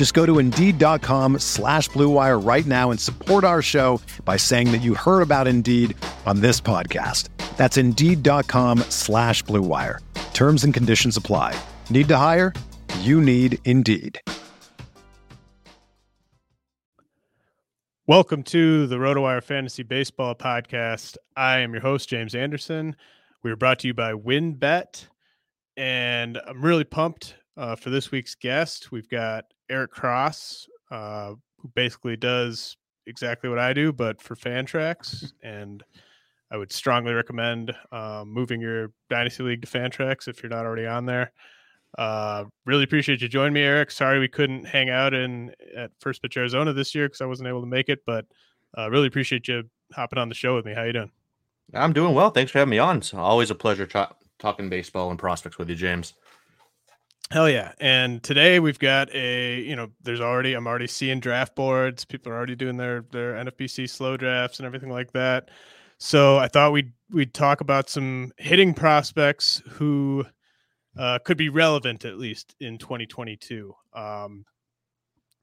Just go to Indeed.com slash BlueWire right now and support our show by saying that you heard about Indeed on this podcast. That's Indeed.com slash BlueWire. Terms and conditions apply. Need to hire? You need Indeed. Welcome to the RotoWire Fantasy Baseball Podcast. I am your host, James Anderson. We are brought to you by WynnBET, and I'm really pumped uh, for this week's guest. We've got Eric Cross, uh, who basically does exactly what I do, but for Fantrax. And I would strongly recommend uh, moving your Dynasty League to Fantrax if you're not already on there. Uh, really appreciate you joining me, Eric. Sorry we couldn't hang out in at First Pitch Arizona this year because I wasn't able to make it, but uh, really appreciate you hopping on the show with me. How you doing? I'm doing well. Thanks for having me on. It's always a pleasure talking baseball and prospects with you, James. Hell yeah. And today we've got a, you know, there's already I'm already seeing draft boards. People are already doing their their NFBC slow drafts and everything like that. So I thought we'd we'd talk about some hitting prospects who uh, could be relevant at least in 2022. Um,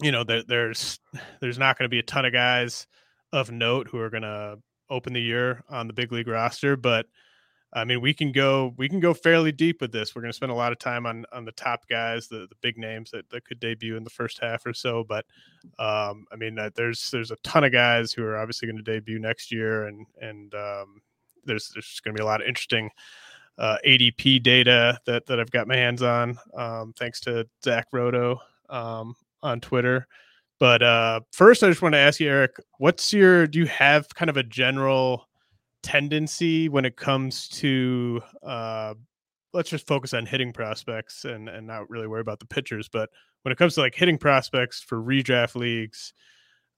you know, there, there's there's not going to be a ton of guys of note who are going to open the year on the big league roster, but I mean, we can go we can go fairly deep with this. We're going to spend a lot of time on on the top guys, the the big names that, that could debut in the first half or so. But um, I mean, uh, there's there's a ton of guys who are obviously going to debut next year, and and um, there's there's going to be a lot of interesting uh, ADP data that that I've got my hands on, um, thanks to Zach Roto um, on Twitter. But uh, first, I just want to ask you, Eric, what's your do you have kind of a general tendency when it comes to uh, let's just focus on hitting prospects and and not really worry about the pitchers but when it comes to like hitting prospects for redraft leagues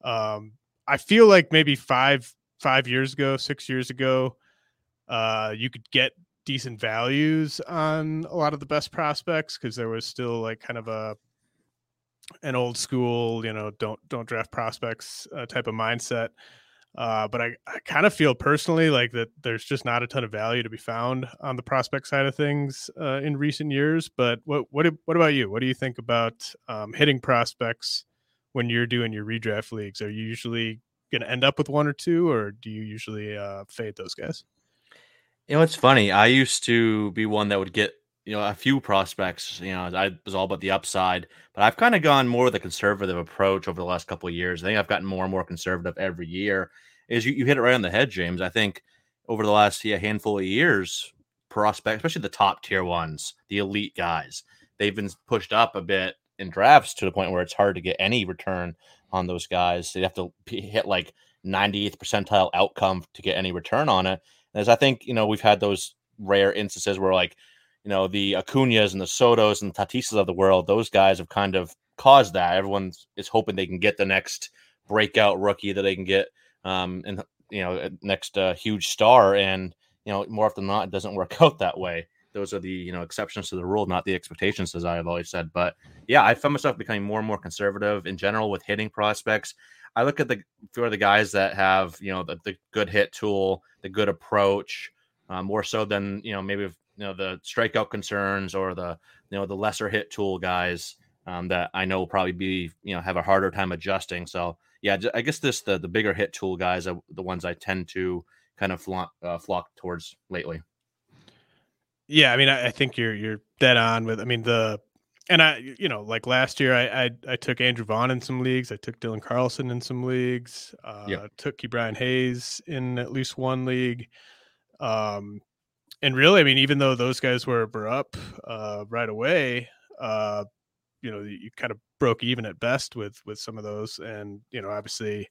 um, i feel like maybe five five years ago six years ago uh, you could get decent values on a lot of the best prospects because there was still like kind of a an old school you know don't don't draft prospects uh, type of mindset uh, but I, I kind of feel personally like that there's just not a ton of value to be found on the prospect side of things uh, in recent years. But what what what about you? What do you think about um, hitting prospects when you're doing your redraft leagues? Are you usually going to end up with one or two, or do you usually uh, fade those guys? You know, it's funny. I used to be one that would get you know a few prospects. You know, I was all about the upside, but I've kind of gone more with a conservative approach over the last couple of years. I think I've gotten more and more conservative every year. Is you, you hit it right on the head, James. I think over the last yeah, handful of years, prospects, especially the top tier ones, the elite guys, they've been pushed up a bit in drafts to the point where it's hard to get any return on those guys. They have to hit like 98th percentile outcome to get any return on it. As I think, you know, we've had those rare instances where like you know, the Acuñas and the Sotos and Tatisas of the world, those guys have kind of caused that. Everyone is hoping they can get the next breakout rookie that they can get, um, and you know, next uh, huge star. And you know, more often than not, it doesn't work out that way. Those are the you know exceptions to the rule, not the expectations, as I have always said. But yeah, I found myself becoming more and more conservative in general with hitting prospects. I look at the for the guys that have you know the, the good hit tool, the good approach, uh, more so than you know maybe you know the strikeout concerns or the you know the lesser hit tool guys um, that I know will probably be you know have a harder time adjusting. So yeah, I guess this the the bigger hit tool guys are the ones I tend to kind of flock, uh, flock towards lately. Yeah, I mean, I, I, think you're you're dead on with. I mean, the and I you know like last year I I, I took Andrew Vaughn in some leagues. I took Dylan Carlson in some leagues. Uh, yep. Took Brian Hayes in at least one league. Um, and really, I mean, even though those guys were, were up uh, right away, uh, you know, you kind of broke even at best with with some of those, and you know, obviously,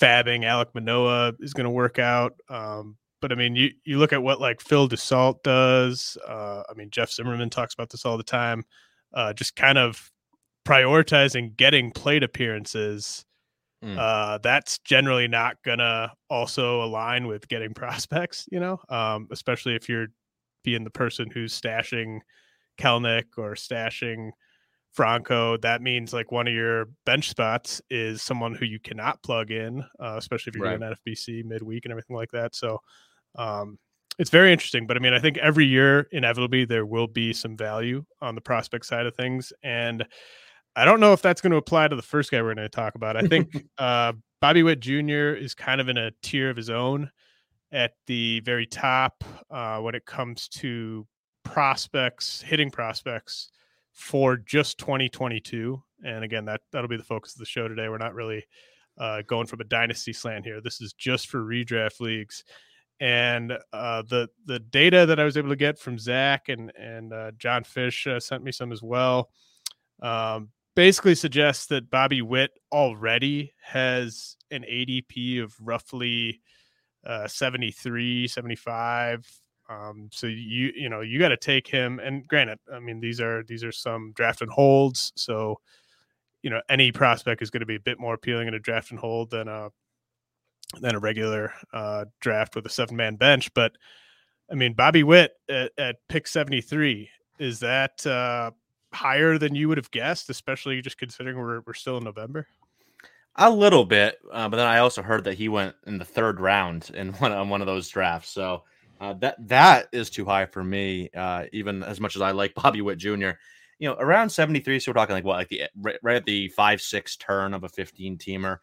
fabbing Alek Manoah is going to work out. Um, but I mean, you you look at what like Phil Dussault does. Uh, I mean, Jeff Zimmerman talks about this all the time. Uh, just kind of prioritizing getting plate appearances. Mm. Uh, that's generally not gonna also align with getting prospects, you know, um, especially if you're being the person who's stashing Kelenic or stashing Franco, that means like one of your bench spots is someone who you cannot plug in, uh, especially if you're right. doing NFBC midweek and everything like that. So um, it's very interesting. But I mean, I think every year, inevitably, there will be some value on the prospect side of things. And I don't know if that's going to apply to the first guy we're going to talk about. I think uh, Bobby Witt Jr. is kind of in a tier of his own at the very top uh, when it comes to prospects, hitting prospects for just 2022. And again, that that'll be the focus of the show today. We're not really uh, going from a dynasty slant here. This is just for redraft leagues. And uh, the the data that I was able to get from Zach and and uh, John Fish uh, sent me some as well. Um, basically suggests that Bobby Witt already has an ADP of roughly uh, 73, 75 um, so you you know you got to take him. And granted, I mean these are these are some draft and holds. So you know any prospect is going to be a bit more appealing in a draft and hold than a than a regular uh, draft with a seven man bench. But I mean Bobby Witt at, at pick seventy three is that uh, higher than you would have guessed, especially just considering we're we're still in November. A little bit, uh, but then I also heard that he went in the third round in one on one of those drafts. So uh, that that is too high for me. Uh, even as much as I like Bobby Witt Jr., you know, around seventy three. So we're talking like what, like the right, right at the five six turn of a fifteen teamer.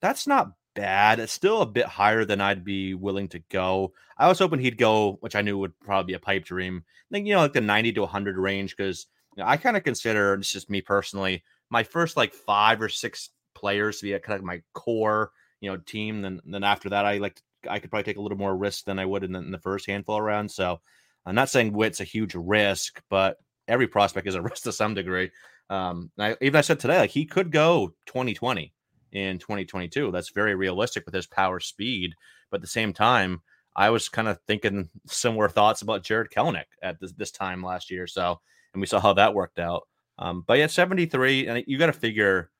That's not bad. It's still a bit higher than I'd be willing to go. I was hoping he'd go, which I knew would probably be a pipe dream. I think you know, like the ninety to hundred range, because you know, I kind of consider it's just me personally my first like five or six players to be kind of my core you know team. Then then after that, I like to I could probably take a little more risk than I would in the, in the first handful of rounds. So I'm not saying Witt's a huge risk, but every prospect is a risk to some degree. Um, I, even I said today, like he could go 2020 in 2022. That's very realistic with his power speed. But at the same time, I was kind of thinking similar thoughts about Jarred Kelenic at this, this time last year. So, and we saw how that worked out. Um, but yeah, 73, and you got to figure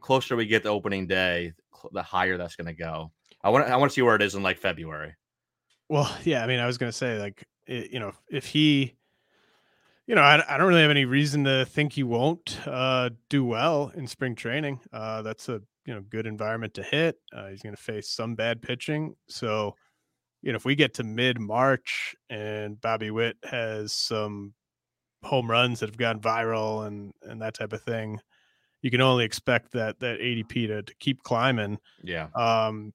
closer we get to opening day, the higher that's going to go. I want I want to see where it is in like February. Well, yeah, I mean, I was going to say like it, you know, if he you know, I, I don't really have any reason to think he won't uh, do well in spring training. Uh, that's a you know good environment to hit. Uh, he's going to face some bad pitching, so you know if we get to mid March and Bobby Witt has some home runs that have gone viral and and that type of thing, you can only expect that that ADP to, to keep climbing. Yeah. Um,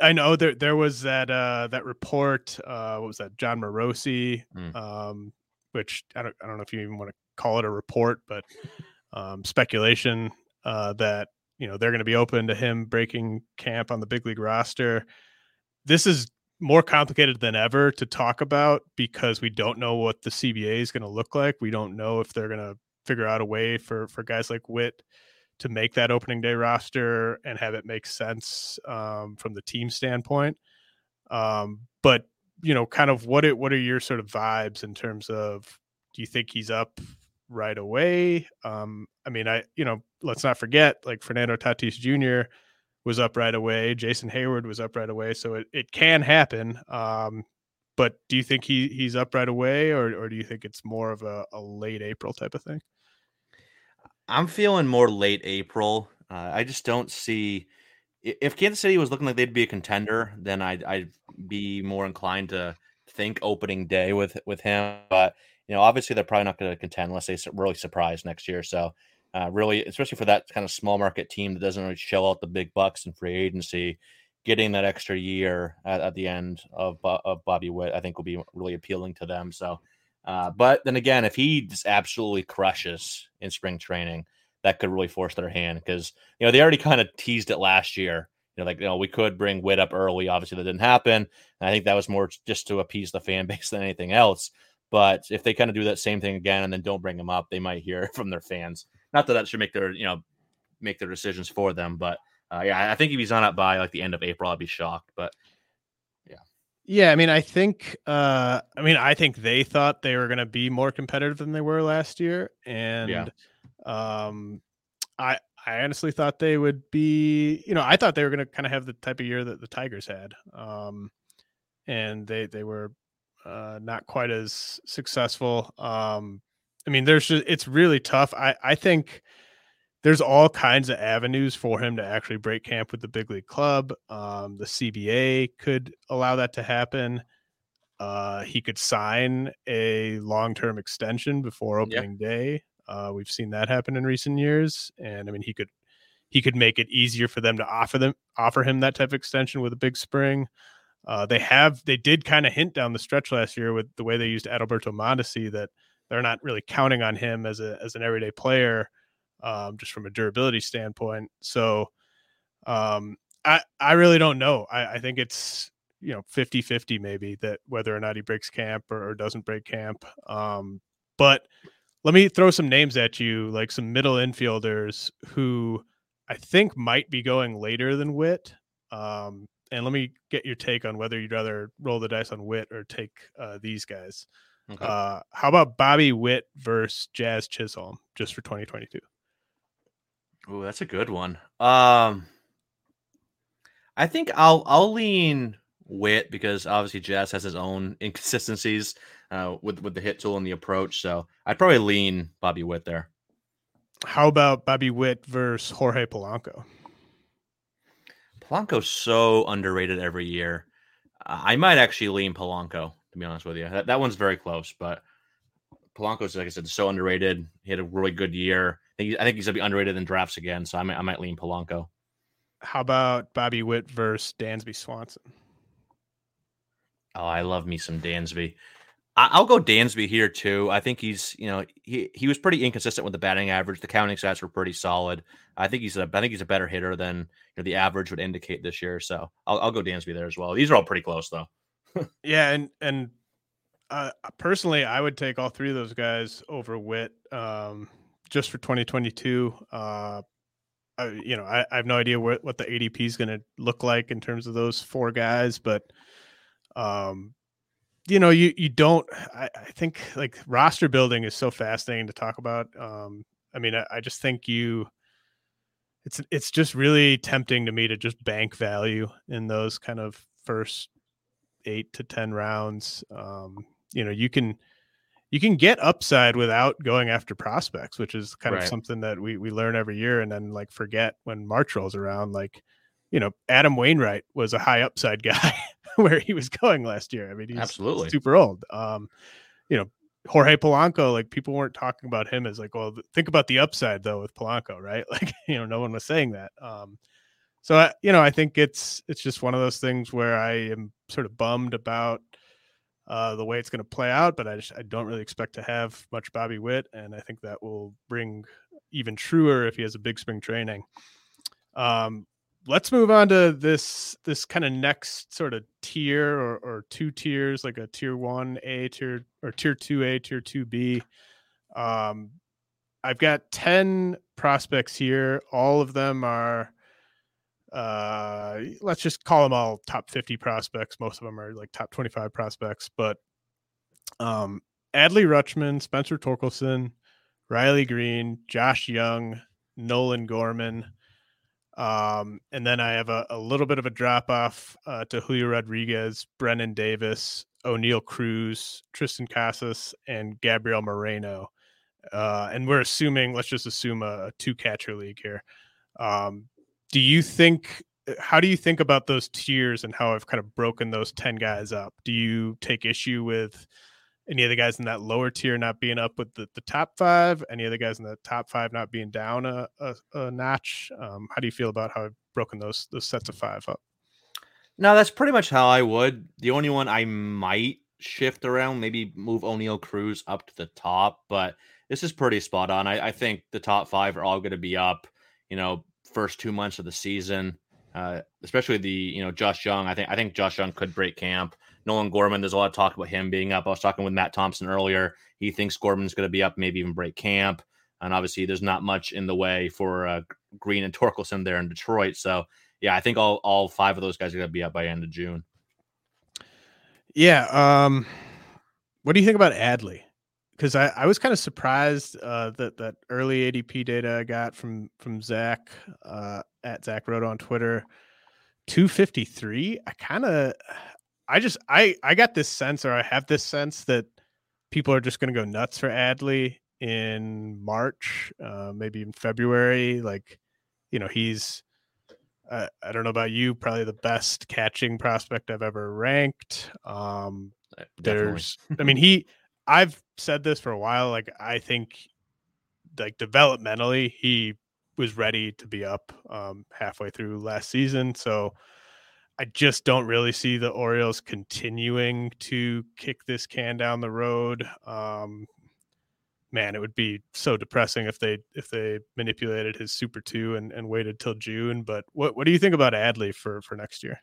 I know there there was that uh that report uh what was that Jon Morosi mm. um which I don't I don't know if you even want to call it a report but um speculation uh that you know they're going to be open to him breaking camp on the big league roster. This is more complicated than ever to talk about because we don't know what the CBA is going to look like. We don't know if they're going to figure out a way for for guys like Witt to make that opening day roster and have it make sense um, from the team standpoint. Um, but you know, kind of what it what are your sort of vibes in terms of do you think he's up right away? Um, I mean, I you know, let's not forget like Fernando Tatis Jr. was up right away, Jason Heyward was up right away, so it, it can happen. Um, but do you think he he's up right away, or or do you think it's more of a, a late April type of thing? I'm feeling more late April. Uh, I just don't see if Kansas City was looking like they'd be a contender, then I'd, I'd be more inclined to think opening day with with him. But you know, obviously they're probably not going to contend unless they really surprise next year. So, uh, really, especially for that kind of small market team that doesn't really shell out the big bucks in free agency, getting that extra year at, at the end of of Bobby Witt, I think will be really appealing to them. So, uh, but then again, if he just absolutely crushes in spring training, that could really force their hand because you know they already kind of teased it last year. You know, like you know, we could bring Witt up early. Obviously, that didn't happen. And I think that was more just to appease the fan base than anything else. But if they kind of do that same thing again and then don't bring him up, they might hear from their fans. Not that that should make their you know make their decisions for them, but uh, yeah, I think if he's on up by like the end of April, I'd be shocked. But yeah, I mean, I think, uh, I mean, I think they thought they were going to be more competitive than they were last year, and Yeah. um, I, I honestly thought they would be, you know, I thought they were going to kind of have the type of year that the Tigers had, um, and they they were uh, not quite as successful. Um, I mean, there's just it's really tough. I I think there's all kinds of avenues for him to actually break camp with the big league club. Um, the CBA could allow that to happen. Uh, he could sign a long term extension before Yeah. opening day. Uh, we've seen that happen in recent years, and I mean he could he could make it easier for them to offer them offer him that type of extension with a big spring. Uh, they have they did kind of hint down the stretch last year with the way they used Adalberto Mondesi that they're not really counting on him as a as an everyday player um, just from a durability standpoint. So um, I I really don't know. I, I think it's you know 50 50 maybe that whether or not he breaks camp or, or doesn't break camp. Um, but let me throw some names at you, like some middle infielders who I think might be going later than Witt. Um, and let me get your take on whether you'd rather roll the dice on Witt or take uh, these guys. okay. Uh, how about Bobby Witt versus Jazz Chisholm just for 2022? Ooh, that's a good one. Um, I think I'll I'll lean Witt because obviously Jazz has his own inconsistencies uh, with with the hit tool and the approach. So I'd probably lean Bobby Witt there. How about Bobby Witt versus Jorge Polanco? Polanco's so underrated every year. Uh, I might actually lean Polanco to be honest with you. That, that one's very close, but Polanco's like I said, so underrated. He had a really good year. I think, I think he's gonna be underrated in drafts again. So I might I might lean Polanco. How about Bobby Witt versus Dansby Swanson? Oh, I love me some Dansby. I- I'll go Dansby here too. I think he's, you know, he he was pretty inconsistent with the batting average. The counting stats were pretty solid. I think he's a, I think he's a better hitter than you know, the average would indicate this year. So I'll, I'll go Dansby there as well. These are all pretty close though. Yeah, and and uh, personally, I would take all three of those guys over Witt um, just for 2022. Uh, I, you know, I, I have no idea what what the ADP is going to look like in terms of those four guys, but um, you know, you you don't. I, I think like roster building is so fascinating to talk about. Um, I mean, I, I just think you. It's it's just really tempting to me to just bank value in those kind of first eight to ten rounds. Um, you know, you can you can get upside without going after prospects, which is kind Right. of something that we we learn every year and then like forget when March rolls around. Like, you know, Adam Wainwright was a high upside guy where he was going last year. I mean, he's Absolutely. super old. Um, you know, Jorge Polanco, like people weren't talking about him as like, well, think about the upside though with Polanco, right? Like, you know, no one was saying that. Um, so I, you know, I think it's it's just one of those things where I am sort of bummed about uh, the way it's going to play out, but I just I don't really expect to have much Bobby Witt, and I think that will bring even truer if he has a big spring training. Um, let's move on to this this kind of next sort of tier or, or two tiers, like a tier one A tier or tier two A, tier two B. Um, I've got ten prospects here. All of them are uh let's just call them all top 50 prospects. Most of them are like top 25 prospects but um adley rutschman spencer torkelson riley greene josh jung nolan gorman um and then i have a, a little bit of a drop off uh, to julio rodriguez brennen davis oneil cruz triston casas and gabriel moreno. Uh and we're assuming let's just assume a, a two catcher league here. Um do you think how do you think about those tiers and how I've kind of broken those 10 guys up? Do you take issue with any of the guys in that lower tier not being up with the, the top five? Any of the guys in the top five not being down a, a, a notch? Um, how do you feel about how I've broken those those sets of five up? No, that's pretty much how I would. The only one I might shift around, maybe move Oneil Cruz up to the top, but this is pretty spot on. I, I think the top five are all going to be up. You know, first two months of the season. uh, especially the you know Josh Jung. I think I think Josh Jung could break camp. Nolan Gorman, there's a lot of talk about him being up. I was talking with Matt Thompson earlier. He thinks Gorman's going to be up, maybe even break camp. And obviously, there's not much in the way for uh, Greene and Torkelson there in Detroit. So, yeah, I think all, all five of those guys are going to be up by end of June. Yeah. Um, what do you think about Adley? Because I, I was kind of surprised uh, that that early ADP data I got from from Zach uh, at Zach wrote on Twitter, two fifty three. I kind of, I just I I got this sense, or I have this sense that people are just going to go nuts for Adley in March, uh, maybe in February. Like, you know, he's uh, I don't know about you, probably the best catching prospect I've ever ranked. Um, Uh, there's, I mean, he, I've said this for a while. Like, I think, like developmentally, he was ready to be up um, halfway through last season. So, I just don't really see the Orioles continuing to kick this can down the road. Um, man, it would be so depressing if they if they manipulated his Super Two and, and waited till June. But what what do you think about Adley for for next year?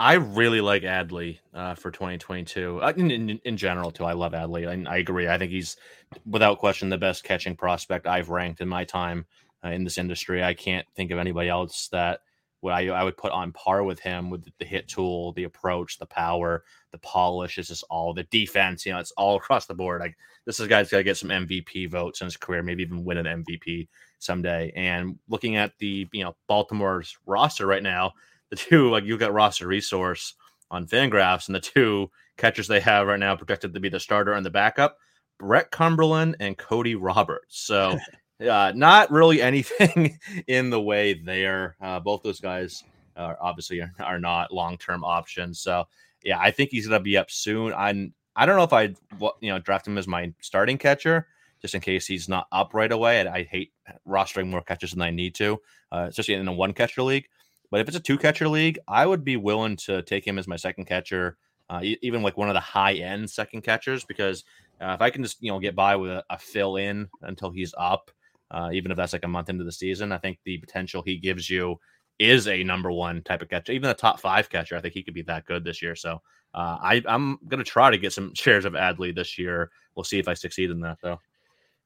I really like Adley uh, for 2022. Uh, in, in, in, general, too, I love Adley. I, I, agree. I think he's without question the best catching prospect I've ranked in my time uh, in this industry. I can't think of anybody else that I, I would put on par with him with the hit tool, the approach, the power, the polish. It's just all the defense. You know, it's all across the board. Like this is guy's got to get some MVP votes in his career, maybe even win an MVP someday. And looking at the you know Baltimore's roster right now, the two like you got roster resource on Fangraphs, and the two catchers they have right now projected to be the starter and the backup. Brett Cumberland and Cody Roberts. So uh, not really anything in the way there. Uh, both those guys are obviously are, are not long term options. So yeah, I think he's gonna be up soon. I I don't know if I'd you know draft him as my starting catcher just in case he's not up right away. I, I hate rostering more catchers than I need to, uh, especially in a one catcher league. But if it's a two catcher league, I would be willing to take him as my second catcher, uh, even like one of the high end second catchers, because uh, if I can just you know get by with a, a fill in until he's up, uh, even if that's like a month into the season. I think the potential he gives you is a number one type of catcher, even a top five catcher. I think he could be that good this year. So uh, I, I'm going to try to get some shares of Adley this year. We'll see if I succeed in that, though.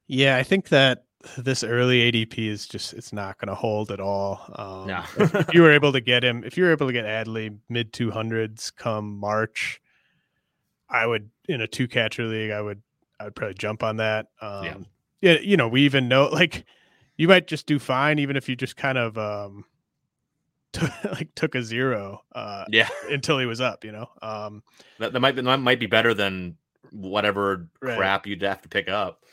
Yeah, I think that this early ADP is just it's not going to hold at all. Um, no. if, you were able to get him, if you were able to get Adley mid two hundreds come March, I would in a two catcher league, I would I would probably jump on that. Um, yeah yeah, you know, we even know like you might just do fine even if you just kind of um t- like took a zero uh yeah until he was up, you know. Um that, that might be that might be better than whatever right. crap you'd have to pick up.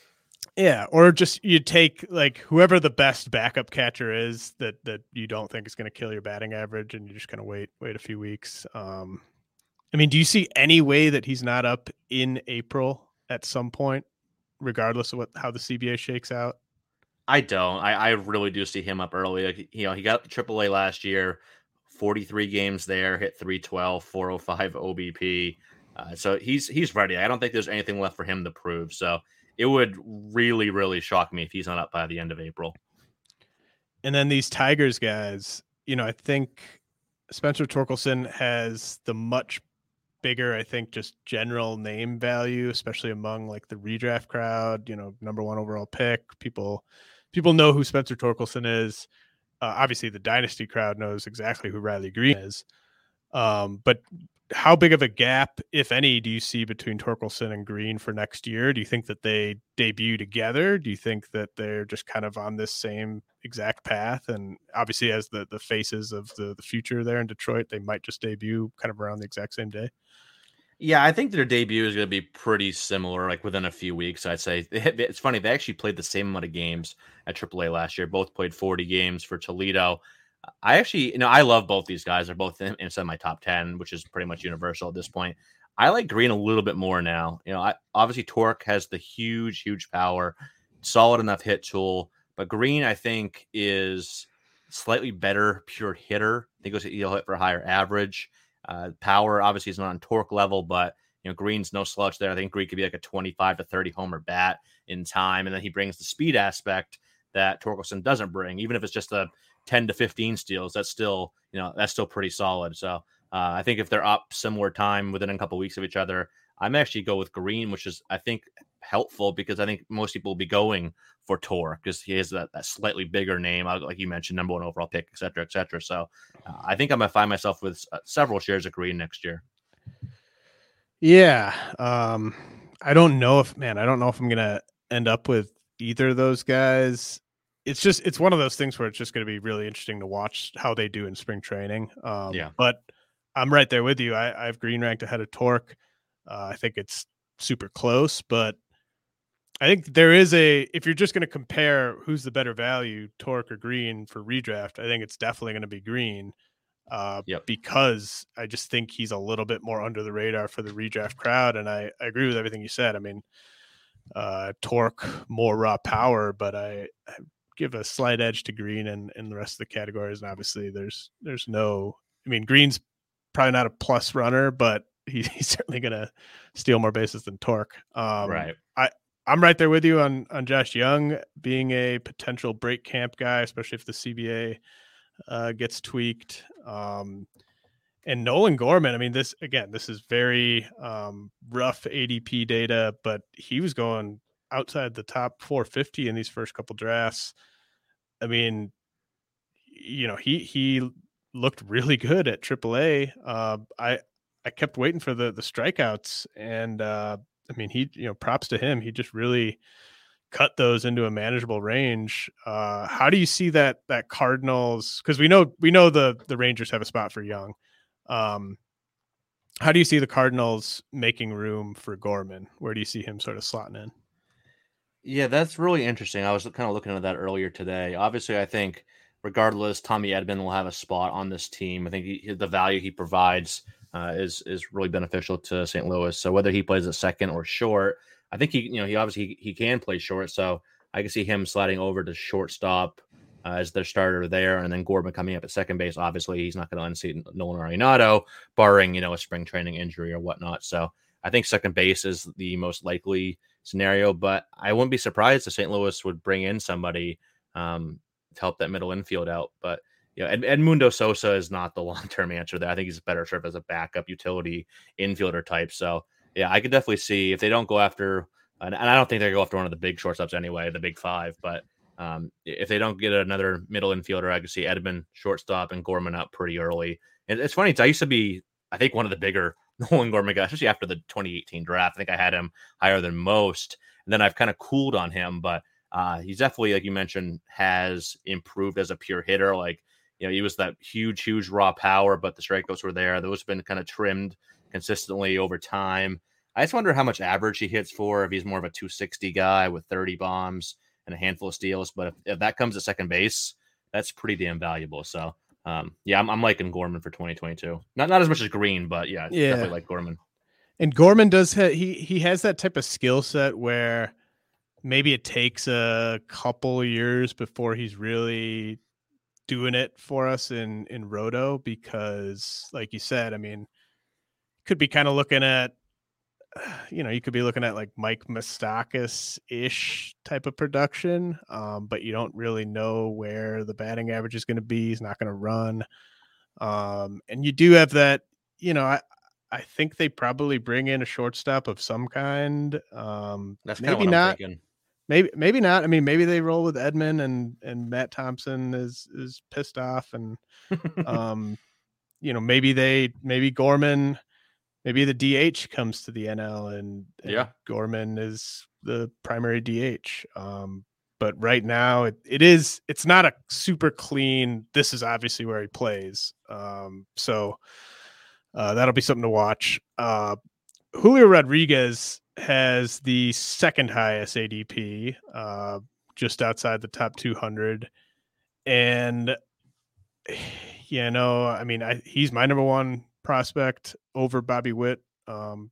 Yeah, or just you take like whoever the best backup catcher is that that you don't think is going to kill your batting average, and you're just kind of wait wait a few weeks. Um, I mean, do you see any way that he's not up in April at some point? regardless of what how the CBA shakes out? I don't. I, I really do see him up early. Like, you know, he got AAA last year, 43 games there, hit 312, 405 OBP. Uh, so he's he's ready. I don't think there's anything left for him to prove. So it would really, really shock me if he's not up by the end of April. And then these Tigers guys, you know, I think Spencer Torkelson has the much bigger, I think, just general name value, especially among like the redraft crowd. You know, number one overall pick. People, people know who Spencer Torkelson is. Uh, obviously, the dynasty crowd knows exactly who Riley Greene is. Um, but how big of a gap, if any, do you see between Torkelson and Greene for next year? Do you think that they debut together? Do you think that they're just kind of on this same exact path? And obviously, as the the faces of the the future there in Detroit, they might just debut kind of around the exact same day. Yeah, I think their debut is going to be pretty similar, like within a few weeks. I'd say it's funny they actually played the same amount of games at AAA last year. Both played 40 games for Toledo. I actually, you know, I love both these guys. They're both in, inside my top 10, which is pretty much universal at this point. I like Greene a little bit more now. You know, I, obviously Tork has the huge, huge power, solid enough hit tool, but Greene, I think is slightly better pure hitter. I think he'll hit for a higher average. Uh, power obviously is not on torque level, but you know Greene's no slouch there. I think Greene could be like a 25 to 30 homer bat in time, and then he brings the speed aspect that Torkelson doesn't bring, even if it's just a 10 to 15 steals, that's still, you know, that's still pretty solid. So uh, I think if they're up similar time within a couple of weeks of each other, I'm actually go with Greene, which is I think helpful because I think most people will be going for Tor because he has that, that slightly bigger name, uh, like you mentioned, number one overall pick, et cetera, et cetera. So uh, I think I'm gonna find myself with uh, several shares of Greene next year. Yeah, um, I don't know if man, I don't know if I'm gonna end up with either of those guys. It's just it's one of those things where it's just going to be really interesting to watch how they do in spring training. Um, yeah, but I'm right there with you. I, I have Greene ranked ahead of Tork. Uh, I think it's super close, but I think there is a if you're just going to compare who's the better value, Tork or Greene for redraft, I think it's definitely going to be Greene. Uh, yep. because I just think he's a little bit more under the radar for the redraft crowd, and I, I agree with everything you said. I mean, uh, Tork more raw power, but I, I give a slight edge to Greene and in the rest of the categories. And obviously, there's there's no. I mean, Greene's probably not a plus runner, but he, he's certainly going to steal more bases than Tork. Um, right. I I'm right there with you on on Josh Jung being a potential break camp guy, especially if the CBA uh, gets tweaked. Um, and Nolan Gorman, I mean, this again, this is very um, rough ADP data, but he was going outside the top 450 in these first couple drafts. I mean, you know, he he looked really good at AAA. Uh, I I kept waiting for the the strikeouts, and uh, I mean, he you know, props to him. He just really cut those into a manageable range. Uh, how do you see that that Cardinals? Because we know we know the the Rangers have a spot for Jung. Um, how do you see the Cardinals making room for Gorman? Where do you see him sort of slotting in? Yeah, that's really interesting. I was kind of looking at that earlier today. Obviously, I think regardless, Tommy Edman will have a spot on this team. I think he, the value he provides uh, is is really beneficial to St. Louis. So whether he plays a second or short, I think he you know he obviously he, he can play short. So I can see him sliding over to shortstop uh, as their starter there, and then Gorman coming up at second base. Obviously, he's not going to unseat Nolan Arenado, barring you know a spring training injury or whatnot. So I think second base is the most likely scenario, but I wouldn't be surprised if St. Louis would bring in somebody um, to help that middle infield out. But you know, Ed, Edmundo Sosa is not the long term answer there. I think he's better served as a backup utility infielder type. So yeah, I could definitely see if they don't go after, and, I don't think they go after one of the big shortstops anyway, the big five, but um, if they don't get another middle infielder, I could see Edman shortstop and Gorman up pretty early. And it's funny, I used to be, I think, one of the bigger Nolan Gorman guys, especially after the 2018 draft. I think I had him higher than most. And then I've kind of cooled on him, but uh, he's definitely, like you mentioned, has improved as a pure hitter. Like, you know, he was that huge, huge raw power, but the strikeouts were there. Those have been kind of trimmed consistently over time. I just wonder how much average he hits for if he's more of a 260 guy with 30 bombs and a handful of steals. But if, if that comes at second base, that's pretty damn valuable. So um, yeah, I'm, I'm, liking Gorman for 2022. Not not as much as Greene, but yeah, yeah. definitely like Gorman. And Gorman does ha- he he has that type of skill set where maybe it takes a couple years before he's really doing it for us in in roto because like you said i mean could be kind of looking at you know, you could be looking at like Mike Moustakas ish type of production, um, but you don't really know where the batting average is going to be. He's not going to run. Um, and you do have that, you know, I, I think they probably bring in a shortstop of some kind. Um, That's maybe not. Maybe maybe not. I mean, maybe they roll with Edman and and Matt Thompson is is pissed off, and um, you know, maybe they maybe Gorman maybe the DH comes to the NL and, and yeah, Gorman is the primary DH. Um, but right now it, it is it's not a super clean. This is obviously where he plays. Um, so uh, that'll be something to watch. Uh, Julio Rodriguez has the second highest ADP, uh, just outside the top 200, and you know, I mean, I, he's my number one prospect over Bobby Witt. Um,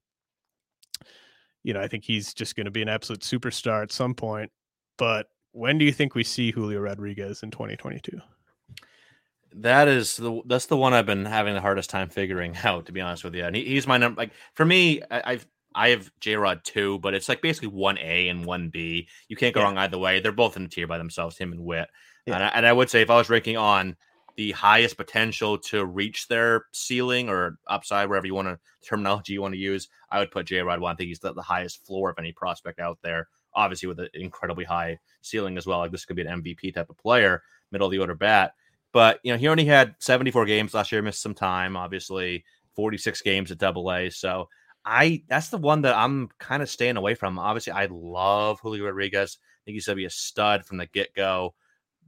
you know, I think he's just going to be an absolute superstar at some point. But when do you think we see Julio Rodriguez in 2022? That is the that's the one I've been having the hardest time figuring out, to be honest with you. And he, he's my number. Like for me, I, I've I have J Rod two, but it's like basically one A and one B. You can't go Yeah. wrong either way. They're both in the tier by themselves, him and Witt. Yeah. And, I, and I would say if I was ranking on the highest potential to reach their ceiling or upside, wherever you want to terminology you want to use, I would put J Rod one. I think he's the, the highest floor of any prospect out there. Obviously, with an incredibly high ceiling as well. Like this could be an MVP type of player, middle of the order bat. But you know, he only had 74 games last year, missed some time, obviously, 46 games at double A. So I that's the one that I'm kind of staying away from. Obviously, I love Julio Rodriguez. I think he's gonna be a stud from the get-go,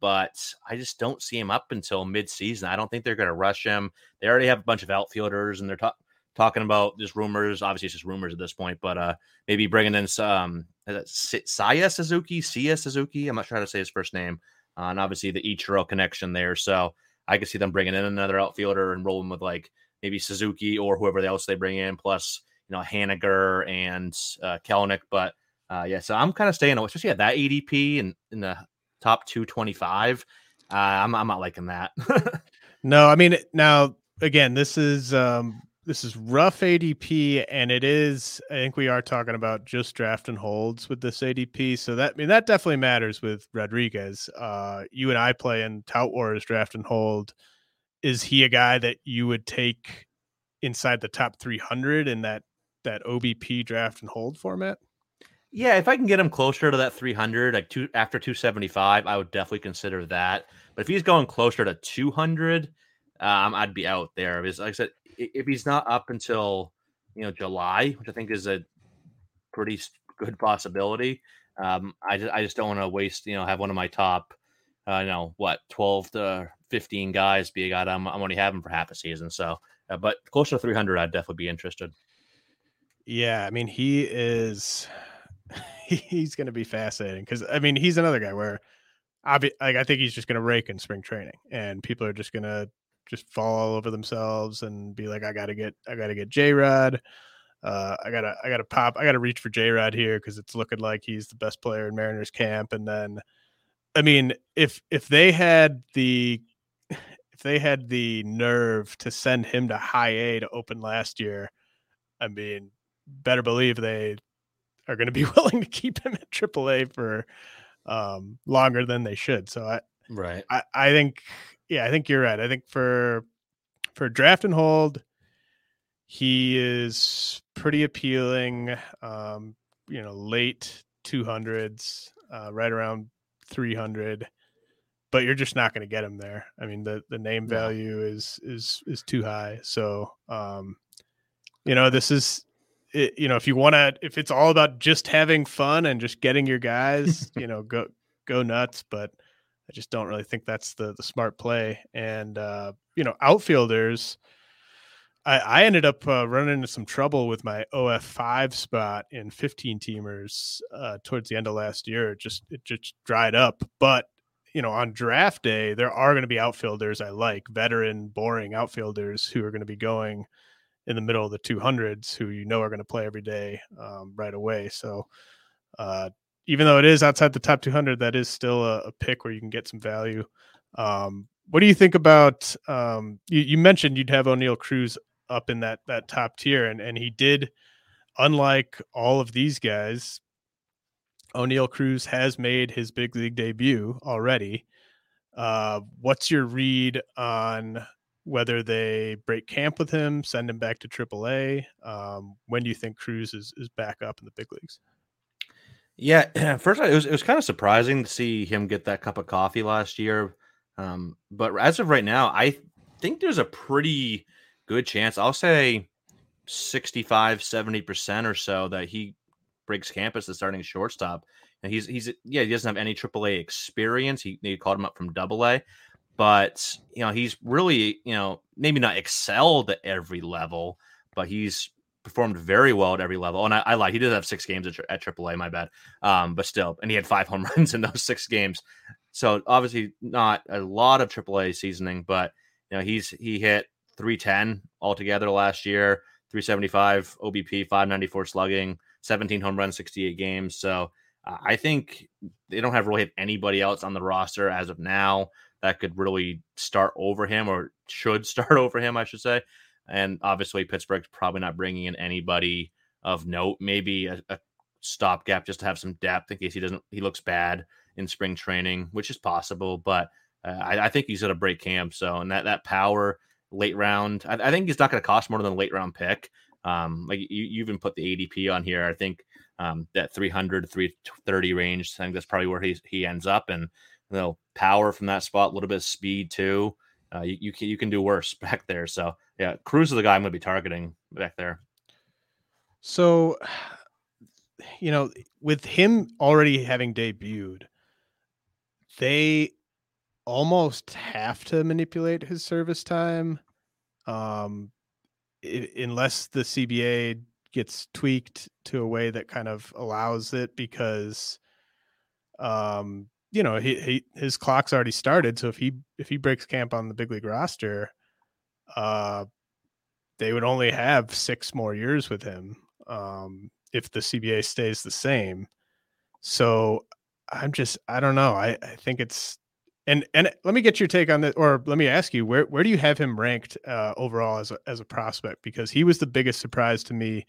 but I just don't see him up until mid-season. I don't think they're gonna rush him. They already have a bunch of outfielders and they're ta- talking about just rumors. Obviously, it's just rumors at this point, but uh maybe bringing in some Si- Saya Suzuki, Sia Suzuki. I'm not sure how to say his first name. Uh, and obviously the Ichiro connection there. So I could see them bringing in another outfielder and rolling with like maybe Suzuki or whoever else they bring in, plus you know Haniger and uh, Kelenic. But uh, yeah, so I'm kind of staying away, especially at that ADP and in the top 225. Uh, I'm I'm not liking that. No, I mean now again, this is um this is rough ADP and it is I think we are talking about just draft and holds with this ADP. So that I mean that definitely matters with Rodriguez. Uh you and I play in Tout Wars draft and hold. Is he a guy that you would take inside the top 300 in that that OBP draft and hold format? Yeah, if I can get him closer to that 300, like two after 275, I would definitely consider that. But if he's going closer to 200, um, I'd be out there. Because, like I said, if he's not up until you know July, which I think is a pretty good possibility, um, I just I just don't want to waste. You know, have one of my top, uh, you know, what 12 to 15 guys be a guy I'm, I'm only having for half a season. So, uh, but closer to 300, I'd definitely be interested. Yeah, I mean he is he's going to be fascinating cuz I mean he's another guy where obvi- like I think he's just going to rake in spring training and people are just going to just fall all over themselves and be like I got to get I got to get J-Rod uh, I gotta, I gotta pop, I gotta reach for J Rod here because it's looking like he's the best player in Mariners camp. And then, I mean, if if they had the, if they had the nerve to send him to High A to open last year, I mean, better believe they are going to be willing to keep him at AAA for um, longer than they should. So I, Right. I, I think, yeah, I think you're right. I think for for draft and hold, he is pretty appealing. Um, you know, late two hundreds, uh, right around three hundred. But you're just not going to get him there. I mean, the the name value is is is too high. So, um, you know, this is. It, you know, if you want to, if it's all about just having fun and just getting your guys, you know, go go nuts. But I just don't really think that's the the smart play. And uh, you know, outfielders, I, I ended up uh, running into some trouble with my OF five spot in 15 teamers uh, towards the end of last year. It just it just dried up. But you know, on draft day, there are going to be outfielders I like, veteran, boring outfielders who are going to be going in the middle of the 200s, who you know are going to play every day um, right away. So. Uh, even though it is outside the top 200, that is still a, a pick where you can get some value. Um, what do you think about? Um, you, you mentioned you'd have Oneil Cruz up in that that top tier, and and he did. Unlike all of these guys, Oneil Cruz has made his big league debut already. Uh, what's your read on whether they break camp with him, send him back to AAA? Um, when do you think Cruz is is back up in the big leagues? Yeah, first it was it was kind of surprising to see him get that cup of coffee last year. Um, but as of right now, I think there's a pretty good chance. I'll say 65, 70% or so that he breaks campus as the starting shortstop. And he's he's yeah, he doesn't have any AAA experience. He they called him up from double A, but you know, he's really, you know, maybe not excelled at every level, but he's performed very well at every level. And I, I lied, he did have six games at, at AAA, my bad. Um, but still, and he had five home runs in those six games. So obviously not a lot of AAA seasoning, but you know, he's he hit 310 altogether last year, 375 OBP, 594 slugging, 17 home runs, 68 games. So uh, I think they don't have really have anybody else on the roster as of now that could really start over him or should start over him, I should say. And obviously, Pittsburgh's probably not bringing in anybody of note. Maybe a, a stopgap just to have some depth in case he doesn't he looks bad in spring training, which is possible. But uh, I, I, think he's to break camp. So and that that power late round, I, I think he's not going to cost more than a late round pick. Um, like you, you even put the ADP on here. I think um, that 300 330 range. I think that's probably where he he ends up. And you know, power from that spot, a little bit of speed too. Uh, you, you can you can do worse back there. So yeah, Cruz is the guy I'm going to be targeting back there. So, you know, with him already having debuted, they almost have to manipulate his service time, um, it, unless the CBA gets tweaked to a way that kind of allows it because um you know he, he his clock's already started so if he if he breaks camp on the big league roster uh they would only have six more years with him um if the cba stays the same so i'm just i don't know i i think it's and and let me get your take on that or let me ask you where where do you have him ranked uh overall as a as a prospect because he was the biggest surprise to me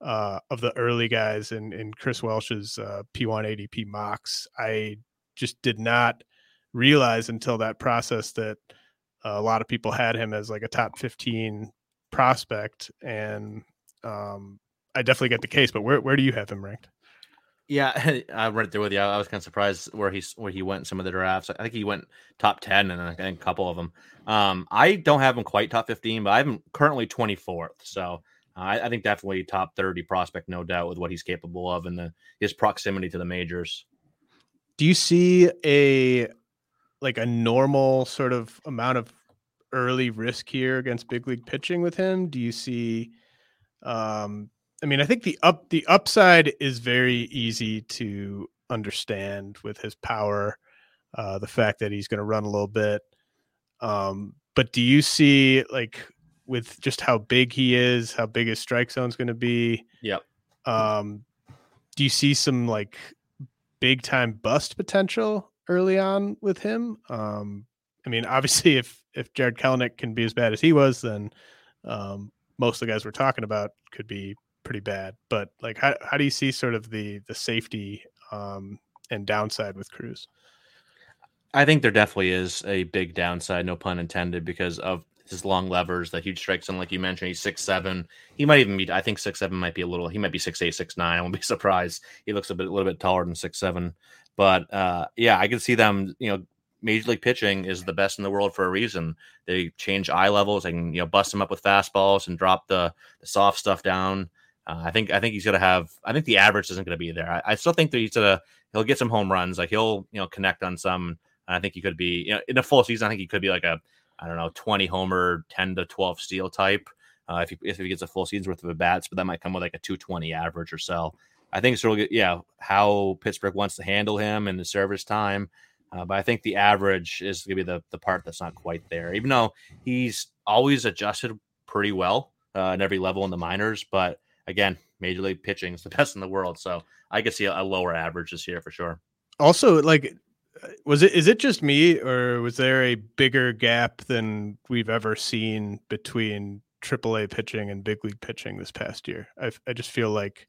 uh, of the early guys in, in Chris Welsh's uh, P1 ADP mocks. I just did not realize until that process that a lot of people had him as like a top 15 prospect. And um, I definitely get the case, but where, where do you have him ranked? Yeah, I read it there with you. I was kind of surprised where he's where he went in some of the drafts. I think he went top ten and a couple of them. Um, I don't have him quite top fifteen, but I'm currently twenty fourth. So I, I, think definitely top 30 prospect, no doubt, with what he's capable of and the his proximity to the majors. Do you see a like a normal sort of amount of early risk here against big league pitching with him? Do you see um I mean, I think the up the upside is very easy to understand with his power, uh, the fact that he's going to run a little bit. Um, but do you see like with just how big he is, how big his strike zone is going to be. Yep. Um, do you see some like big time bust potential early on with him? Um, I mean, obviously, if if Jarred Kelenic can be as bad as he was, then um, most of the guys we're talking about could be pretty bad. But like, how how do you see sort of the the safety um, and downside with Cruz? I think there definitely is a big downside, no pun intended, because of his long levers, the huge strike zone, like you mentioned, he's six seven. He might even be. I think six seven might be a little. He might be six eight, six nine. I won't be surprised. He looks a bit, a little bit taller than six seven. But uh, yeah, I can see them. You know, major league pitching is the best in the world for a reason. They change eye levels. Can you know bust him up with fastballs and drop the, the soft stuff down. Uh, I think I think he's gonna have. I think the average isn't gonna be there. I, I still think that he's gonna he'll get some home runs. Like he'll you know connect on some. I think he could be you know in a full season. I think he could be like a I don't know, 20 homer, 10 to 12 steal type. Uh, if he if he gets a full season's worth of at bats, but that might come with like a 220 average or so. I think it's really yeah how Pittsburgh wants to handle him and the service time. Uh, but I think the average is going to be the the part that's not quite there. Even though he's always adjusted pretty well uh, at every level in the minors, but again, major league pitching is the best in the world, so I could see a, a lower average this year for sure. Also, like was it is it just me or was there a bigger gap than we've ever seen between AAA pitching and big league pitching this past year? I I just feel like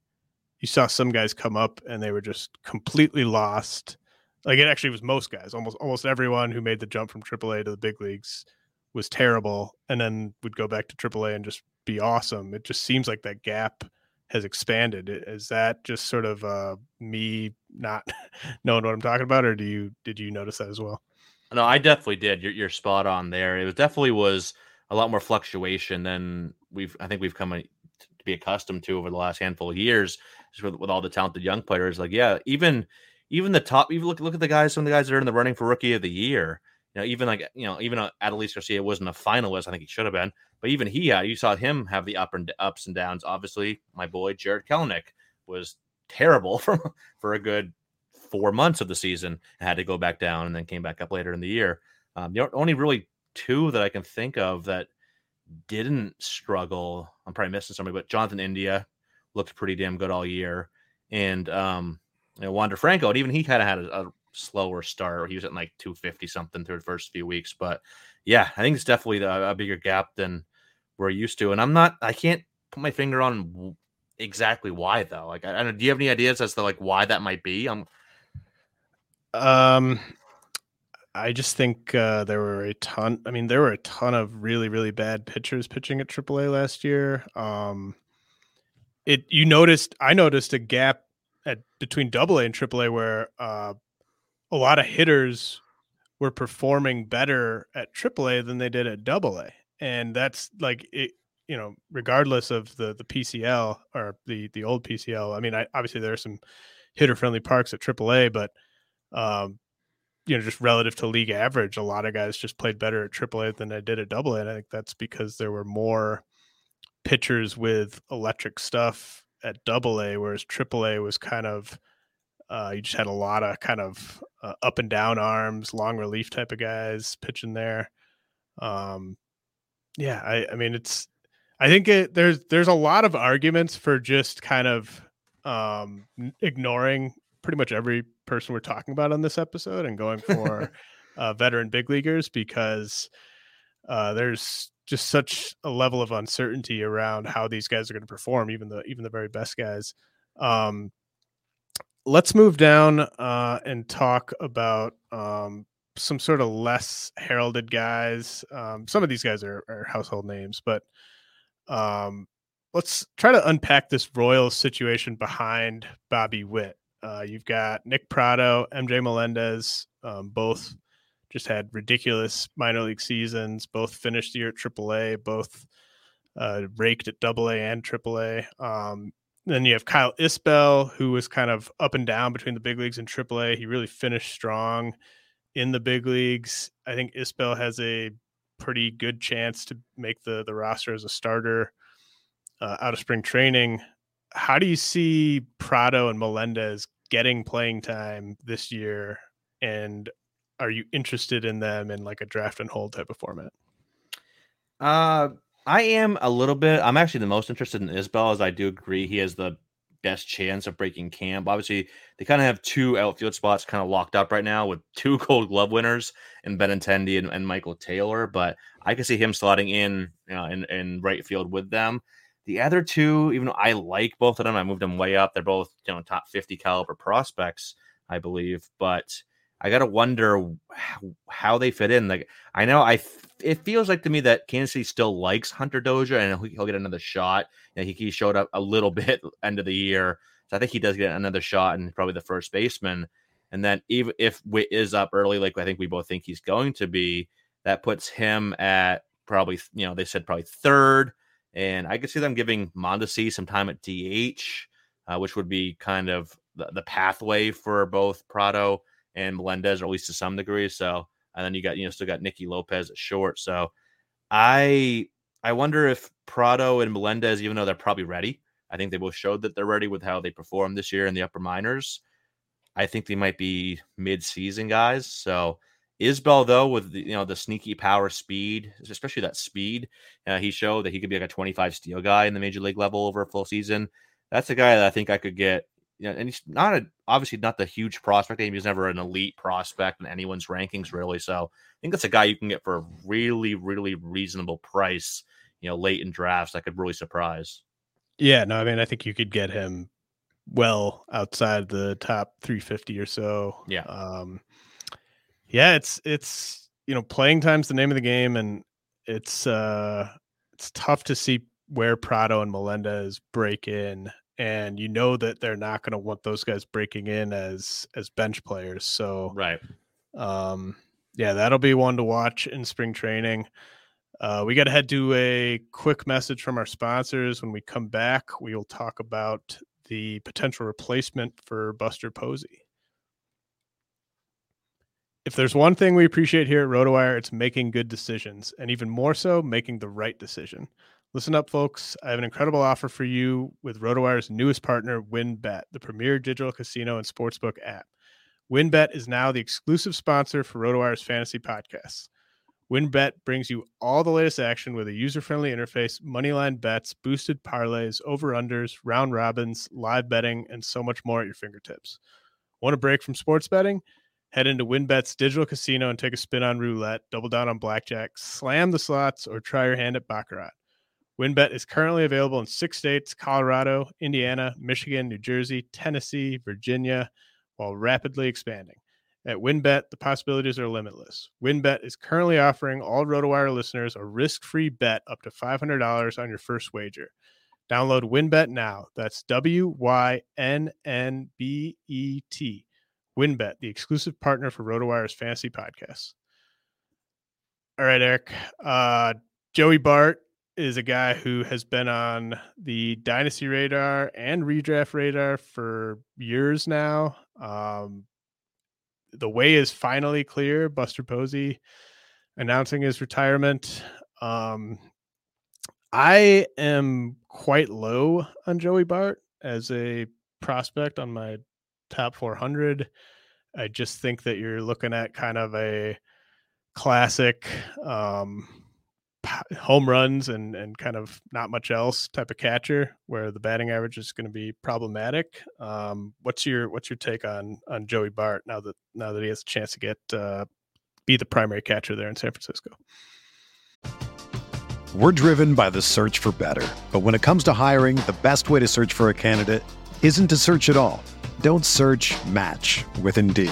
you saw some guys come up and they were just completely lost. Like it actually was most guys, almost almost everyone who made the jump from AAA to the big leagues was terrible, and then would go back to AAA and just be awesome. It just seems like that gap has expanded. Is that just sort of uh, me not knowing what I'm talking about, or do you did you notice that as well? No, I definitely did. You're, you're spot on there. It was definitely was a lot more fluctuation than we've I think we've come to be accustomed to over the last handful of years, with, with all the talented young players. Like, yeah, even even the top. Even look look at the guys. Some of the guys that are in the running for rookie of the year. You know, even like you know, even uh, Adolis Garcia wasn't a finalist. I think he should have been, but even he had. You saw him have the up and ups and downs. Obviously, my boy Jarred Kelenic was terrible for for a good four months of the season and had to go back down and then came back up later in the year. Um, the only really two that I can think of that didn't struggle. I'm probably missing somebody, but Jonathan India looked pretty damn good all year, and um, you know Wander Franco, and even he kind of had a, a, slower start. He was at like 250 something through the first few weeks, but yeah, I think it's definitely a, a bigger gap than we're used to. And I'm not, I can't put my finger on exactly why though. Like, I, don't. Do you have any ideas as to like why that might be? Um, um, I just think uh, there were a ton. I mean, there were a ton of really, really bad pitchers pitching at AAA last year. Um, it you noticed. I noticed a gap at between AA and AAA where uh, a lot of hitters were performing better at AAA than they did at AA, and that's like it. You know, regardless of the the PCL or the the old PCL. I mean, I, obviously there are some hitter friendly parks at AAA, but um, you know, just relative to league average, a lot of guys just played better at AAA than they did at AA. And I think that's because there were more pitchers with electric stuff at AA, whereas AAA was kind of uh, you just had a lot of kind of uh, up and down arms, long relief type of guys pitching there. Um, yeah, I, I mean, it's, I think it, there's, there's a lot of arguments for just kind of um, ignoring pretty much every person we're talking about on this episode and going for uh, veteran big leaguers because uh, there's just such a level of uncertainty around how these guys are going to perform, even the even the very best guys. Um, let's move down uh, and talk about um, some sort of less heralded guys. Um, some of these guys are, are household names, but um, let's try to unpack this Royals situation behind Bobby Witt. Uh, you've got Nick Pratto, MJ Melendez, um, both just had ridiculous minor league seasons. Both finished the year at AAA. Both uh, raked at AA and AAA. Um, then you have Kyle Isbel, who was kind of up and down between the big leagues and AAA. He really finished strong in the big leagues. I think Isbel has a pretty good chance to make the the roster as a starter uh, out of spring training. How do you see Pratto and Melendez getting playing time this year? And are you interested in them in like a draft and hold type of format? Uh, I am a little bit. I'm actually the most interested in Isbel, as I do agree he has the best chance of breaking camp. Obviously, they kind of have two outfield spots kind of locked up right now with two Gold Glove winners in Benintendi and, and Michael Taylor. But I can see him slotting in, know, in, in right field with them. The other two, even though I like both of them, I moved them way up. They're both you know top 50 caliber prospects, I believe. But I gotta wonder how, they fit in. Like I know I, it feels like to me that Kansas City still likes Hunter Dozier and he'll, get another shot. Know, he, he showed up a little bit end of the year, so I think he does get another shot and probably the first baseman. And then even if Witt is up early, like I think we both think he's going to be, that puts him at probably you know they said probably third, and I could see them giving Mondesi some time at DH, uh, which would be kind of the, the pathway for both Pratto and Melendez, or at least to some degree. So, and then you got you know still got Nicky Lopez at short. So, I I wonder if Pratto and Melendez, even though they're probably ready, I think they both showed that they're ready with how they performed this year in the upper minors. I think they might be mid-season guys. So Isbel, though, with the, you know the sneaky power, speed, especially that speed, uh, he showed that he could be like a 25 steal guy in the major league level over a full season. That's a guy that I think I could get you know, and he's not a obviously not the huge prospect. He was never an elite prospect in anyone's rankings, really. So I think that's a guy you can get for a really, really reasonable price. You know, late in drafts that could really surprise. Yeah, no, I mean, I think you could get him well outside the top 350 or so. Yeah. Um, yeah, it's it's you know playing time's the name of the game, and it's uh it's tough to see where Pratto and Melendez break in and you know that they're not going to want those guys breaking in as as bench players. So right, um, yeah, that'll be one to watch in spring training. Uh, we got to head to a quick message from our sponsors. When we come back, we will talk about the potential replacement for Buster Posey. If there's one thing we appreciate here at RotoWire, it's making good decisions, and even more so, making the right decision. Listen up, folks. I have an incredible offer for you with RotoWire's newest partner, WynnBET, the premier digital casino and sportsbook app. WynnBET is now the exclusive sponsor for RotoWire's fantasy podcasts. WynnBET brings you all the latest action with a user-friendly interface, moneyline bets, boosted parlays, over/unders, round robins, live betting, and so much more at your fingertips. Want a break from sports betting? Head into WynnBET's digital casino and take a spin on roulette, double down on blackjack, slam the slots, or try your hand at baccarat. WynnBET is currently available in six states Colorado, Indiana, Michigan, New Jersey, Tennessee, Virginia, while rapidly expanding. At WynnBET, the possibilities are limitless. WynnBET is currently offering all RotoWire listeners a risk free bet up to $500 on your first wager. Download WynnBET now. That's W Y N N B E T. WynnBET, the exclusive partner for RotoWire's fantasy podcasts. All right, Eric. Uh, Joey Bart is a guy who has been on the dynasty radar and redraft radar for years now. Um, the way is finally clear. Buster Posey announcing his retirement. Um, I am quite low on Joey Bart as a prospect on my top 400. I just think that you're looking at kind of a classic um, home runs and and kind of not much else type of catcher where the batting average is going to be problematic. Um, what's your what's your take on on Joey Bart now that now that he has a chance to get uh, be the primary catcher there in San Francisco? We're driven by the search for better, but when it comes to hiring, the best way to search for a candidate isn't to search at all. Don't search. Match with Indeed.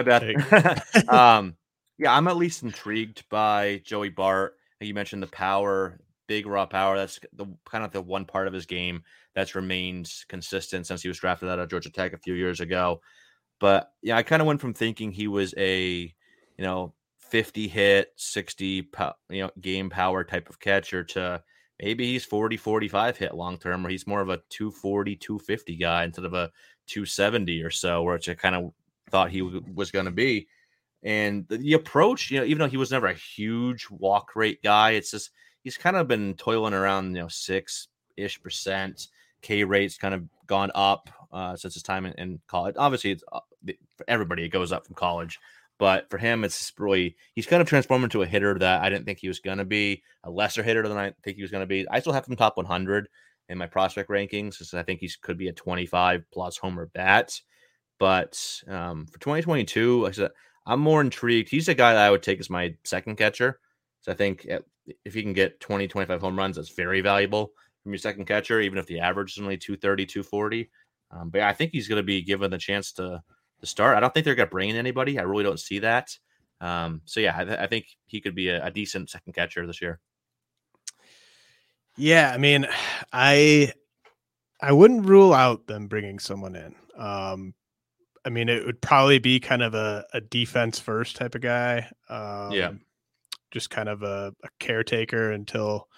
I bet. um, yeah, I'm at least intrigued by Joey Bart. You mentioned the power, big raw power. That's the kind of the one part of his game that's remained consistent since he was drafted out of Georgia Tech a few years ago. But yeah, I kind of went from thinking he was a, you know, 50 hit, 60 you know game power type of catcher to maybe he's 40 45 hit long term or he's more of a 240 250 guy instead of a 270 or so which I kind of thought he w- was going to be and the, the, approach you know even though he was never a huge walk rate guy it's just he's kind of been toiling around you know six ish percent k rates kind of gone up uh, since his time in, in college obviously it's uh, for everybody it goes up from college but for him, it's really he's kind of transformed into a hitter that I didn't think he was going to be, a lesser hitter than I think he was going to be. I still have him top 100 in my prospect rankings because I think he could be a 25 plus homer bat. But um, for 2022, like I said, I'm more intrigued. He's a guy that I would take as my second catcher. So I think if he can get 20, 25 home runs, that's very valuable from your second catcher, even if the average is only 230, 240. Um, but I think he's going to be given the chance to to start. I don't think they're going to bring in anybody. I really don't see that. Um, so yeah, I, th- I, think he could be a, a decent second catcher this year. Yeah, I mean, I I wouldn't rule out them bringing someone in. Um, I mean, it would probably be kind of a, a defense first type of guy. Um, yeah, just kind of a, a, caretaker until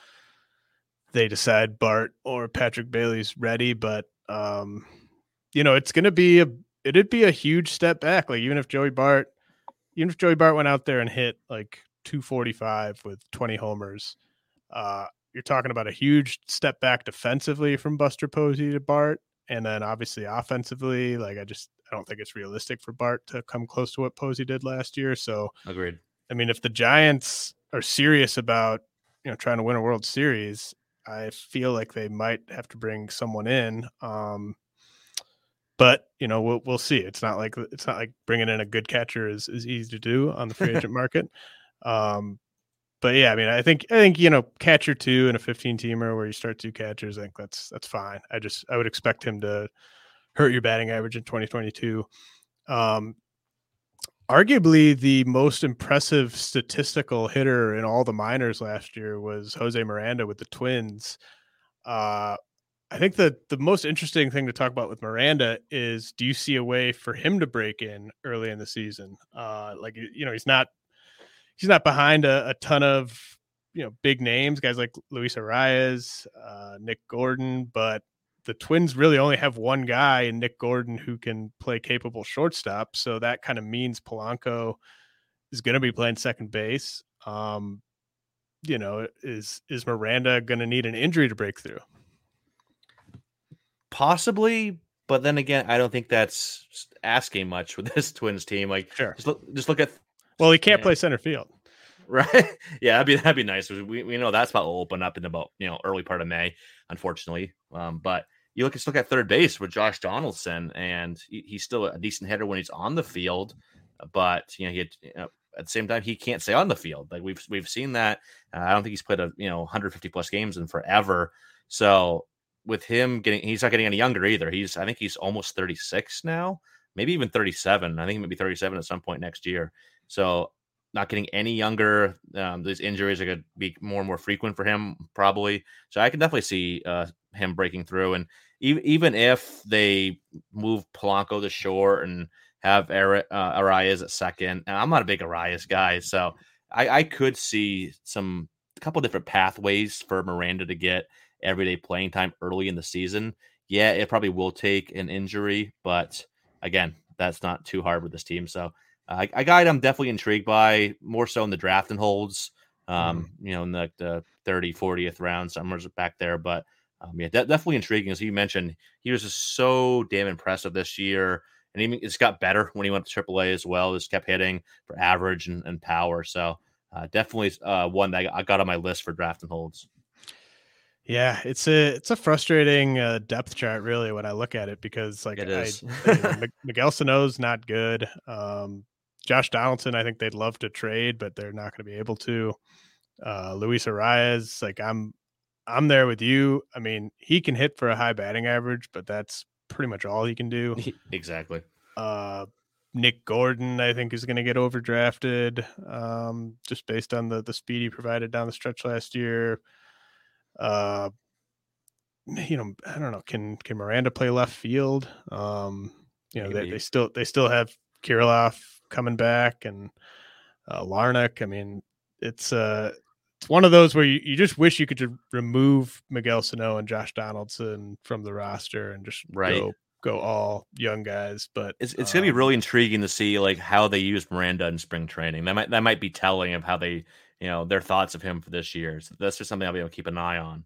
they decide Bart or Patrick Bailey's ready. But um, you know, it's going to be a it'd be a huge step back. Like even if Joey Bart, even if Joey Bart went out there and hit like 245 with 20 homers, uh, you're talking about a huge step back defensively from Buster Posey to Bart. And then obviously offensively, like I just I don't think it's realistic for Bart to come close to what Posey did last year. So agreed. I mean, if the Giants are serious about you know trying to win a World Series, I feel like they might have to bring someone in. Um, but you know, we'll we'll see. It's not like it's not like bringing in a good catcher is is easy to do on the free agent market. Um, but yeah, I mean, I think I think you know, catcher two and a 15 teamer where you start two catchers, I think that's that's fine. I just I would expect him to hurt your batting average in 2022. Um, arguably the most impressive statistical hitter in all the minors last year was Jose Miranda with the Twins. Uh, I think the the most interesting thing to talk about with Miranda is do you see a way for him to break in early in the season? Uh, like you know, he's not he's not behind a, a ton of you know big names, guys like Luis Arraez, uh, Nick Gordon, but the Twins really only have one guy in Nick Gordon who can play capable shortstop. So that kind of means Polanco is going to be playing second base. Um, you know, is is Miranda going to need an injury to break through? Possibly, but then again, I don't think that's asking much with this Twins team. Like, sure, just look, just look at well, he can't play center field. Right. Yeah, that'd be that'd be nice. We, we know that spot will open up in about you know early part of May, unfortunately. Um, but you look at look at third base with Josh Donaldson, and he, he's still a decent hitter when he's on the field. But you know, he had, you know, at the same time he can't stay on the field. Like we've we've seen that. Uh, I don't think he's played a you know 150 plus games in forever. So with him getting, he's not getting any younger either. He's I think he's almost 36 now, maybe even 37. I think he might be 37 at some point next year. So not getting any younger. Um, these injuries are going to be more and more frequent for him, probably. So I can definitely see uh, him breaking through. And even even if they move Polanco to short and have Ari- uh, Arraez at second, and I'm not a big Arraez guy, so I, I could see some a couple different pathways for Miranda to get everyday playing time early in the season. Yeah, it probably will take an injury, but again, that's not too hard with this team. So uh, a guy I'm definitely intrigued by, more so in the draft and holds, um, mm. you know, in the, the 30, 40th round, somewhere back there. But um, yeah, de- definitely intriguing. As you mentioned, he was just so damn impressive this year. And even it's got better when he went to AAA as well. Just kept hitting for average and, and power. So uh, definitely uh, one that I got on my list for draft and holds. Yeah, it's a it's a frustrating uh, depth chart really when I look at it because like it I, you know, Miguel Sano's not good. Um, Josh Donaldson, I think they'd love to trade, but they're not going to be able to. Uh, Luis Arraez, like I'm, I'm there with you. I mean, he can hit for a high batting average, but that's pretty much all he can do. Exactly. Uh, Nick Gordon, I think, is going to get overdrafted um, just based on the the speed he provided down the stretch last year. Uh, you know, I don't know. Can can Miranda play left field? Um, you know, they, they still they still have Kirilloff coming back and uh, Larnach. I mean, it's uh, it's one of those where you, you just wish you could just remove Miguel Sano and Josh Donaldson from the roster and just right. go go all young guys. But it's it's um, gonna be um really intriguing to see like how they use Miranda in spring training. That might that might be telling of how they you know their thoughts of him for this year. So that's just something I'll be able to keep an eye on.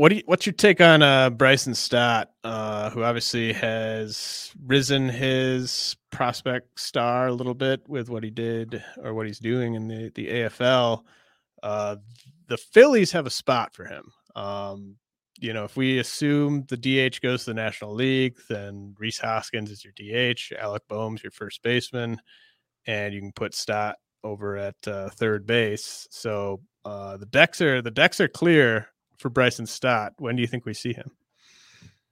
What do you, what's your take on uh, Bryson Stott, uh, who obviously has risen his prospect star a little bit with what he did or what he's doing in the the AFL? Uh, the Phillies have a spot for him. Um, you know, if we assume the DH goes to the National League, then Rhys Hoskins is your DH, Alec Bohm's your first baseman, and you can put Stott over at uh, third base. So uh, the decks are the decks are clear for Bryson Stott. When do you think we see him?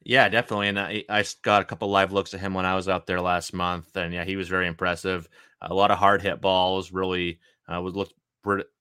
Yeah, definitely. And I, I got a couple live looks at him when I was out there last month, and yeah, he was very impressive. A lot of hard hit balls. Really uh, was looked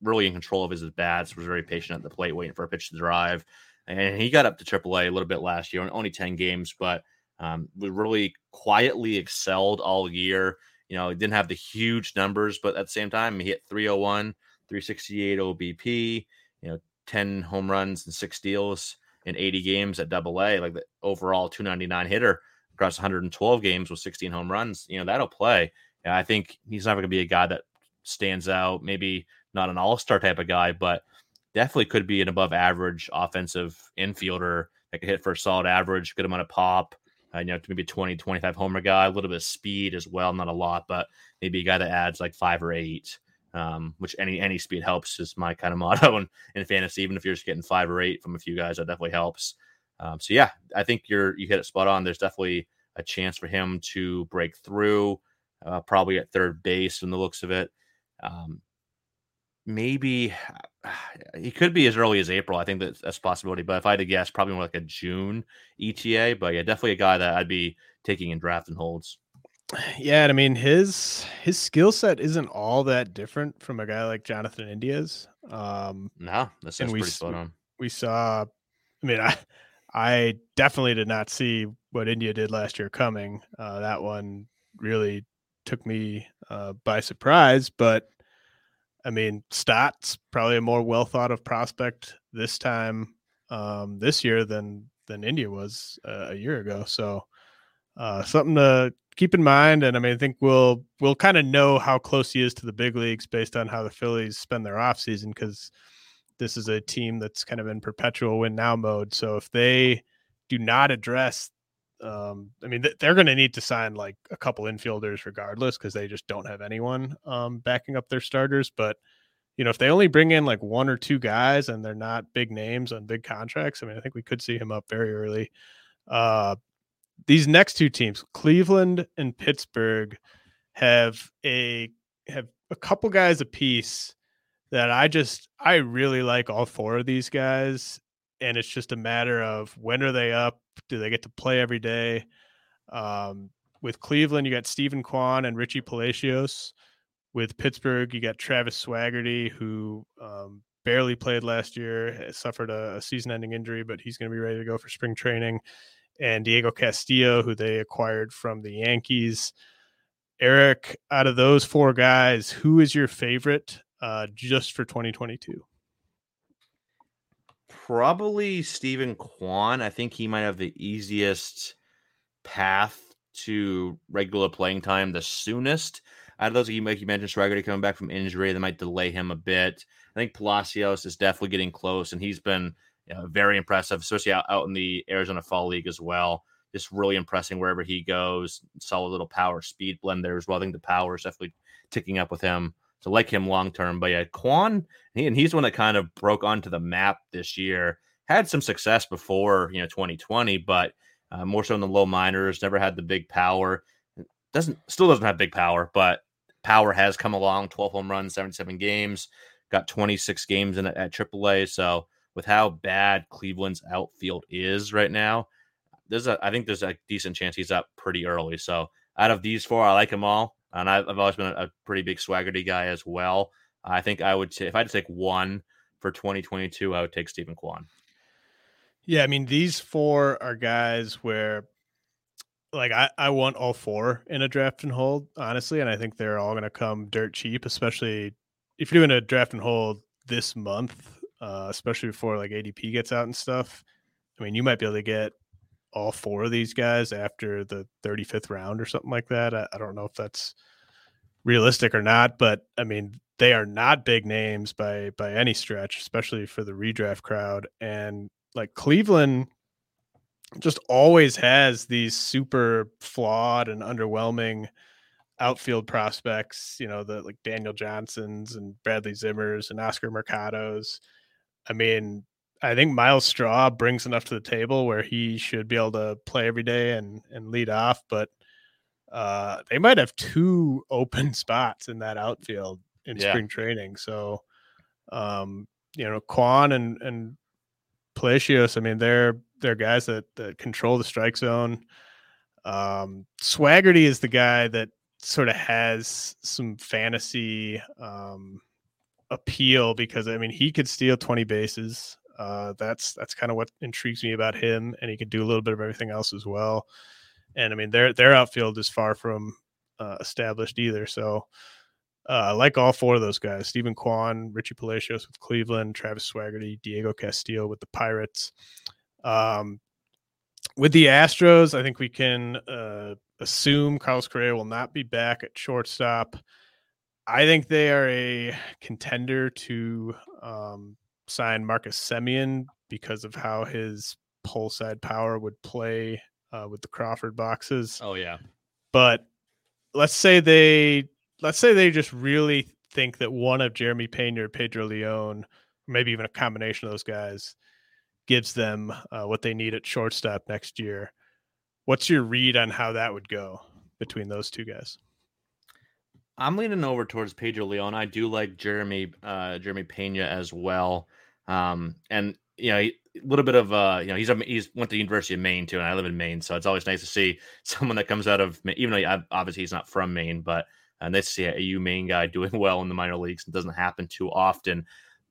really in control of his bats. Was very patient at the plate, waiting for a pitch to drive. And he got up to AAA a little bit last year, only ten games, but um, we really quietly excelled all year. You know, he didn't have the huge numbers, but at the same time, he hit 301, 368 OBP. You know, 10 home runs and six steals in 80 games at double A, like the overall 299 hitter across 112 games with 16 home runs, you know, that'll play. And I think he's never going to be a guy that stands out, maybe not an all star type of guy, but definitely could be an above average offensive infielder that could hit for a solid average, good amount of pop, uh, you know, maybe 20, 25 homer guy, a little bit of speed as well, not a lot, but maybe a guy that adds like five or eight um, which any any speed helps is my kind of motto in, in fantasy. Even if you're just getting five or eight from a few guys, that definitely helps. Um, so yeah, I think you're you hit it spot on. There's definitely a chance for him to break through, uh, probably at third base from the looks of it. Um, maybe he could be as early as April. I think that that's a possibility. But if I had to guess, probably more like a June ETA. But yeah, definitely a guy that I'd be taking in draft and holds. Yeah, I mean his his skill set isn't all that different from a guy like Jonathan India's. Um, no, that sounds pretty spot on. We saw. I mean, I I definitely did not see what India did last year coming. Uh, that one really took me uh, by surprise. But I mean, Stott's probably a more well thought of prospect this time um, this year than than India was uh, a year ago. So uh, something to keep in mind. And I mean, I think we'll we'll kind of know how close he is to the big leagues based on how the Phillies spend their offseason because this is a team that's kind of in perpetual win now mode. So if they do not address um, I mean, they're going to need to sign like a couple infielders regardless because they just don't have anyone um, backing up their starters. But you know, if they only bring in like one or two guys and they're not big names on big contracts, I mean, I think we could see him up very early. Uh, these next two teams, Cleveland and Pittsburgh, have a have a couple guys apiece that I just I really like all four of these guys, and it's just a matter of when are they up? Do they get to play every day? Um, with Cleveland, you got Steven Kwan and Richie Palacios. With Pittsburgh, you got Travis Swaggerty, who um, barely played last year, suffered a, a season-ending injury, but he's going to be ready to go for spring training and Diego Castillo, who they acquired from the Yankees. Eric, out of those four guys, who is your favorite uh, just for 2022? Probably Steven Kwan. I think he might have the easiest path to regular playing time the soonest. Out of those, you, like you mentioned, Swaggerty coming back from injury, that might delay him a bit. I think Palacios is definitely getting close, and he's been very impressive, especially out, out in the Arizona Fall League as well. Just really impressing wherever he goes. Solid little power speed blend there as well. I think the power is definitely ticking up with him. So like him long term. But yeah, Kwan, he, and he's one that kind of broke onto the map this year. Had some success before, you know, 2020, but uh, more so in the low minors. Never had the big power. Doesn't still doesn't have big power, but power has come along. 12 home runs, 77 games. Got 26 games in at AAA. So with how bad Cleveland's outfield is right now, there's a I think there's a decent chance he's up pretty early. So out of these four, I like them all, and I've, I've always been a, a, pretty big Swaggerty guy as well. I think I would say if I had to take one for 2022, I would take Steven Kwan. Yeah, I mean these four are guys where like I, I want all four in a draft and hold, honestly, and I think they're all gonna come dirt cheap, especially if you're doing a draft and hold this month uh, especially before like ADP gets out and stuff. I mean, you might be able to get all four of these guys after the 35th round or something like that. I, I don't know if that's realistic or not, but I mean, they are not big names by by any stretch, especially for the redraft crowd. And like Cleveland just always has these super flawed and underwhelming outfield prospects, you know, the like Daniel Johnsons and Bradley Zimmers and Oscar Mercados. I mean, I think Myles Straw brings enough to the table where he should be able to play every day and and lead off, but uh, they might have two open spots in that outfield in yeah. spring training. So, um, you know, Kwan and and Palacios, I mean, they're they're guys that that control the strike zone. Um, Swaggerty is the guy that sort of has some fantasy um, appeal because I mean he could steal 20 bases. Uh, that's that's kind of what intrigues me about him, and he could do a little bit of everything else as well. And I mean their their outfield is far from uh, established either. So uh, like all four of those guys: Steven Kwan, Richie Palacios with Cleveland, Travis Swaggerty, Diego Castillo with the Pirates. Um, with the Astros, I think we can uh, assume Carlos Correa will not be back at shortstop. I think they are a contender to um, sign Marcus Semien because of how his pull side power would play uh, with the Crawford boxes. Oh yeah, but let's say they let's say they just really think that one of Jeremy Pena or Pedro Leon, maybe even a combination of those guys, gives them uh, what they need at shortstop next year. What's your read on how that would go between those two guys? I'm leaning over towards Pedro Leon. I do like Jeremy uh, Jeremy Pena as well. Um, and you know, a little bit of uh, you know, he's he's went to the University of Maine too, and I live in Maine, so it's always nice to see someone that comes out of even though obviously he's not from Maine, but and nice to see a U Maine guy doing well in the minor leagues. It doesn't happen too often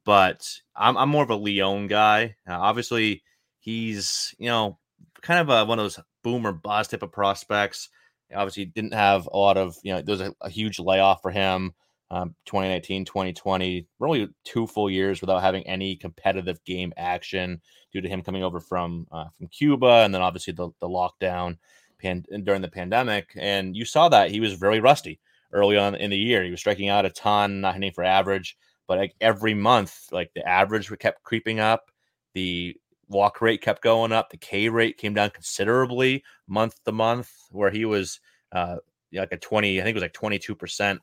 but I'm, I'm more of a Leon guy. Uh, obviously, he's you know kind of a, one of those boomer bust type of prospects. Obviously, didn't have a lot of you know there was a, a huge layoff for him. Um, 2019, 2020, really two full years without having any competitive game action due to him coming over from uh, from Cuba, and then obviously the the lockdown pan- during the pandemic. And you saw that he was very rusty early on in the year. He was striking out a ton, not hitting for average but like every month, like the average kept creeping up, the walk rate kept going up, the K rate came down considerably month to month, where he was uh, like a 20, I think it was like 22%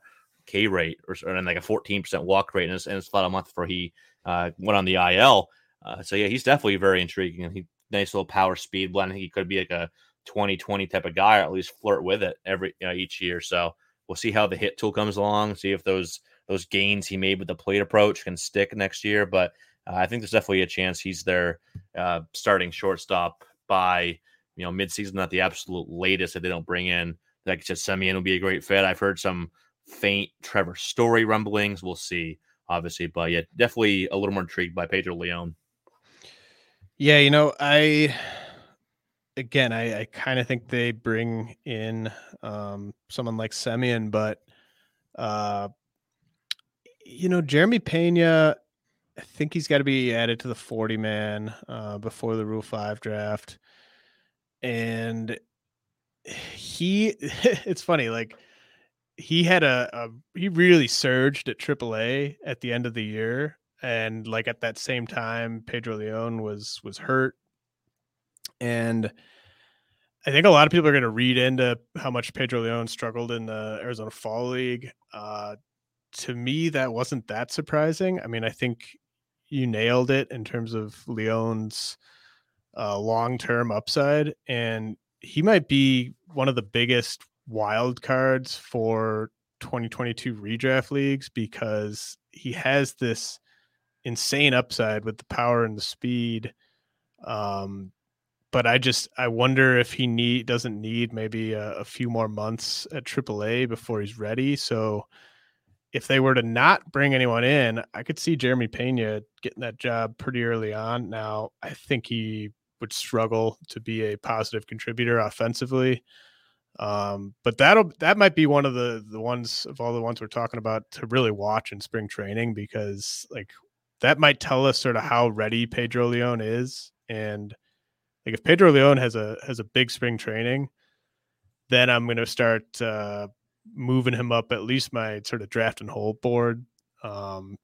K rate or, and like a 14% walk rate. And it's, and it's about a month before he uh, went on the IL. Uh, so yeah, he's definitely very intriguing. And he nice little power speed blend. I think he could be like a 2020 type of guy, or at least flirt with it every you know, each year. So we'll see how the hit tool comes along, see if those those gains he made with the plate approach can stick next year. But uh, I think there's definitely a chance he's their uh, starting shortstop by you know midseason at the absolute latest if they don't bring in like said, Semien will be a great fit. I've heard some faint Trevor Story rumblings. We'll see, obviously, but yeah, definitely a little more intrigued by Pedro Leon. Yeah, you know, I again, I, I kind of think they bring in um, someone like Semien, but uh, you know, Jeremy Pena, I think he's got to be added to the 40 man uh, before the Rule 5 draft. And he, it's funny, like, he had a, a he really surged at AAA at the end of the year, and like at that same time, Pedro Leon was was hurt, and I think a lot of people are going to read into how much Pedro Leon struggled in the Arizona Fall League. Uh, to me, that wasn't that surprising. I mean, I think you nailed it in terms of Leon's uh, long term upside, and he might be one of the biggest wild cards for 2022 redraft leagues because he has this insane upside with the power and the speed. Um, but I just I wonder if he need doesn't need maybe a, a few more months at AAA before he's ready. So if they were to not bring anyone in, I could see Jeremy Pena getting that job pretty early on. Now, I think he would struggle to be a positive contributor offensively. Um, but that'll that might be one of the the ones of all the ones we're talking about to really watch in spring training because like that might tell us sort of how ready Pedro Leon is. And like if Pedro Leon has a has a big spring training, then I'm gonna start uh moving him up at least my sort of draft and hold board. Um,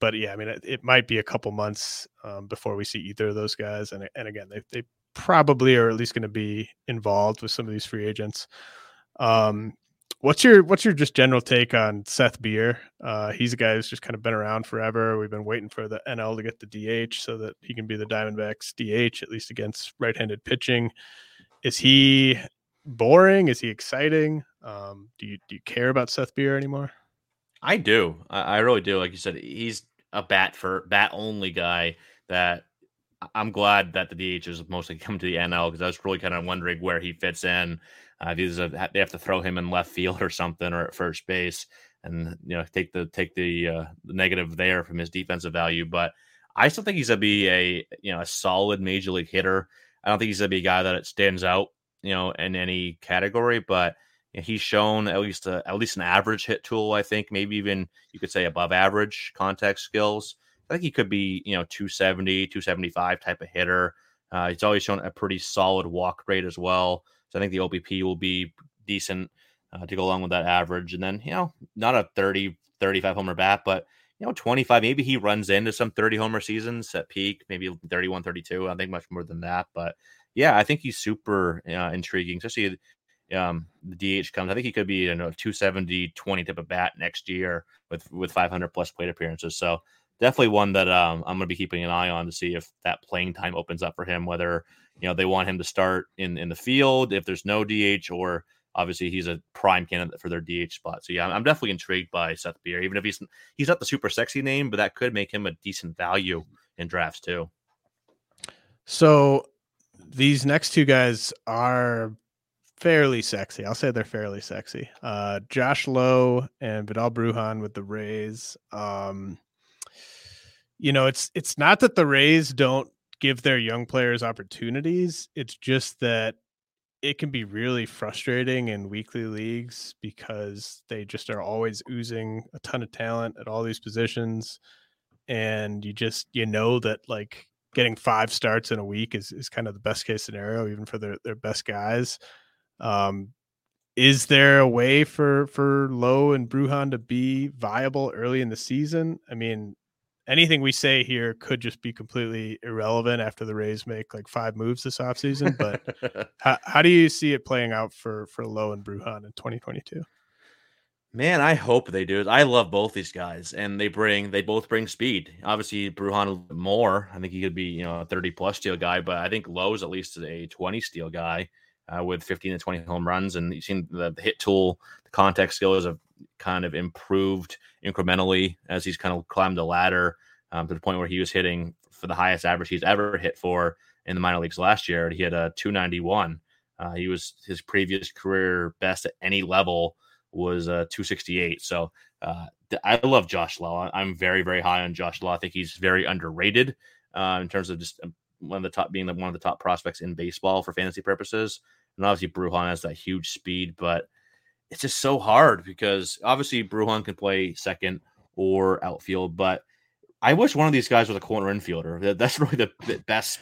but yeah, I mean, it, it, might be a couple months um, before we see either of those guys. And and again, they they probably are at least going to be involved with some of these free agents. Um, what's your what's your just general take on Seth Beer? Uh, he's a guy who's just kind of been around forever. We've been waiting for the NL to get the DH so that he can be the Diamondbacks DH at least against right-handed pitching. Is he boring? Is he exciting? Um, do you do you care about Seth Beer anymore? I do. I, I really do. Like you said, he's a bat for bat only guy that I'm glad that the DH is mostly come to the NL because I was really kind of wondering where he fits in. Uh, if he's a, they have to throw him in left field or something or at first base, and you know take the take the, uh, the negative there from his defensive value. But I still think he's gonna be a you know a solid major league hitter. I don't think he's gonna be a guy that stands out you know in any category, but he's shown at least a, at least an average hit tool. I think maybe even you could say above average contact skills. I think he could be, you know, 270, 275 type of hitter. Uh, he's always shown a pretty solid walk rate as well. So I think the OBP will be decent uh, to go along with that average. And then, you know, not a 30, 35 homer bat, but, you know, 25. Maybe he runs into some 30 homer seasons at peak, maybe 31, 32. I think much more than that. But yeah, I think he's super uh, intriguing, especially um, the DH comes. I think he could be you know 270, 20 type of bat next year with with 500 plus plate appearances. So definitely one that um, I'm going to be keeping an eye on to see if that playing time opens up for him. Whether you know they want him to start in in the field if there's no DH, or obviously he's a prime candidate for their DH spot. So yeah, I'm definitely intrigued by Seth Beer, even if he's he's not the super sexy name, but that could make him a decent value in drafts too. So these next two guys are fairly sexy. I'll say they're fairly sexy. Uh, Josh Lowe and Vidal Brujan with the Rays. Um, you know, it's it's not that the Rays don't give their young players opportunities. It's just that it can be really frustrating in weekly leagues because they just are always oozing a ton of talent at all these positions. And you just you know that like getting five starts in a week is, is kind of the best case scenario, even for their, their best guys. Um, is there a way for for Lowe and Brujan to be viable early in the season? I mean, anything we say here could just be completely irrelevant after the Rays make like five moves this offseason. But how, how do you see it playing out for for Lowe and Brujan in 2022? Man, I hope they do. I love both these guys, and they bring they both bring speed. Obviously, Brujan more. I think he could be you know a 30 plus steal guy, but I think Lowe's at least a 20 steal guy uh, with 15 to 20 home runs. And you've seen the, the hit tool, the contact skills have kind of improved incrementally as he's kind of climbed the ladder um, to the point where he was hitting for the highest average he's ever hit for in the minor leagues last year. He had a 291. Uh, he was his previous career best at any level was uh, 268. So uh, I love Josh Lowe. I'm very, very high on Josh Lowe. I think he's very underrated uh, in terms of just um, one of the top being the, one of the top prospects in baseball for fantasy purposes. And obviously, Brujan has that huge speed, but it's just so hard because obviously Brujan can play second or outfield, but I wish one of these guys was a corner infielder. That's really the, the best,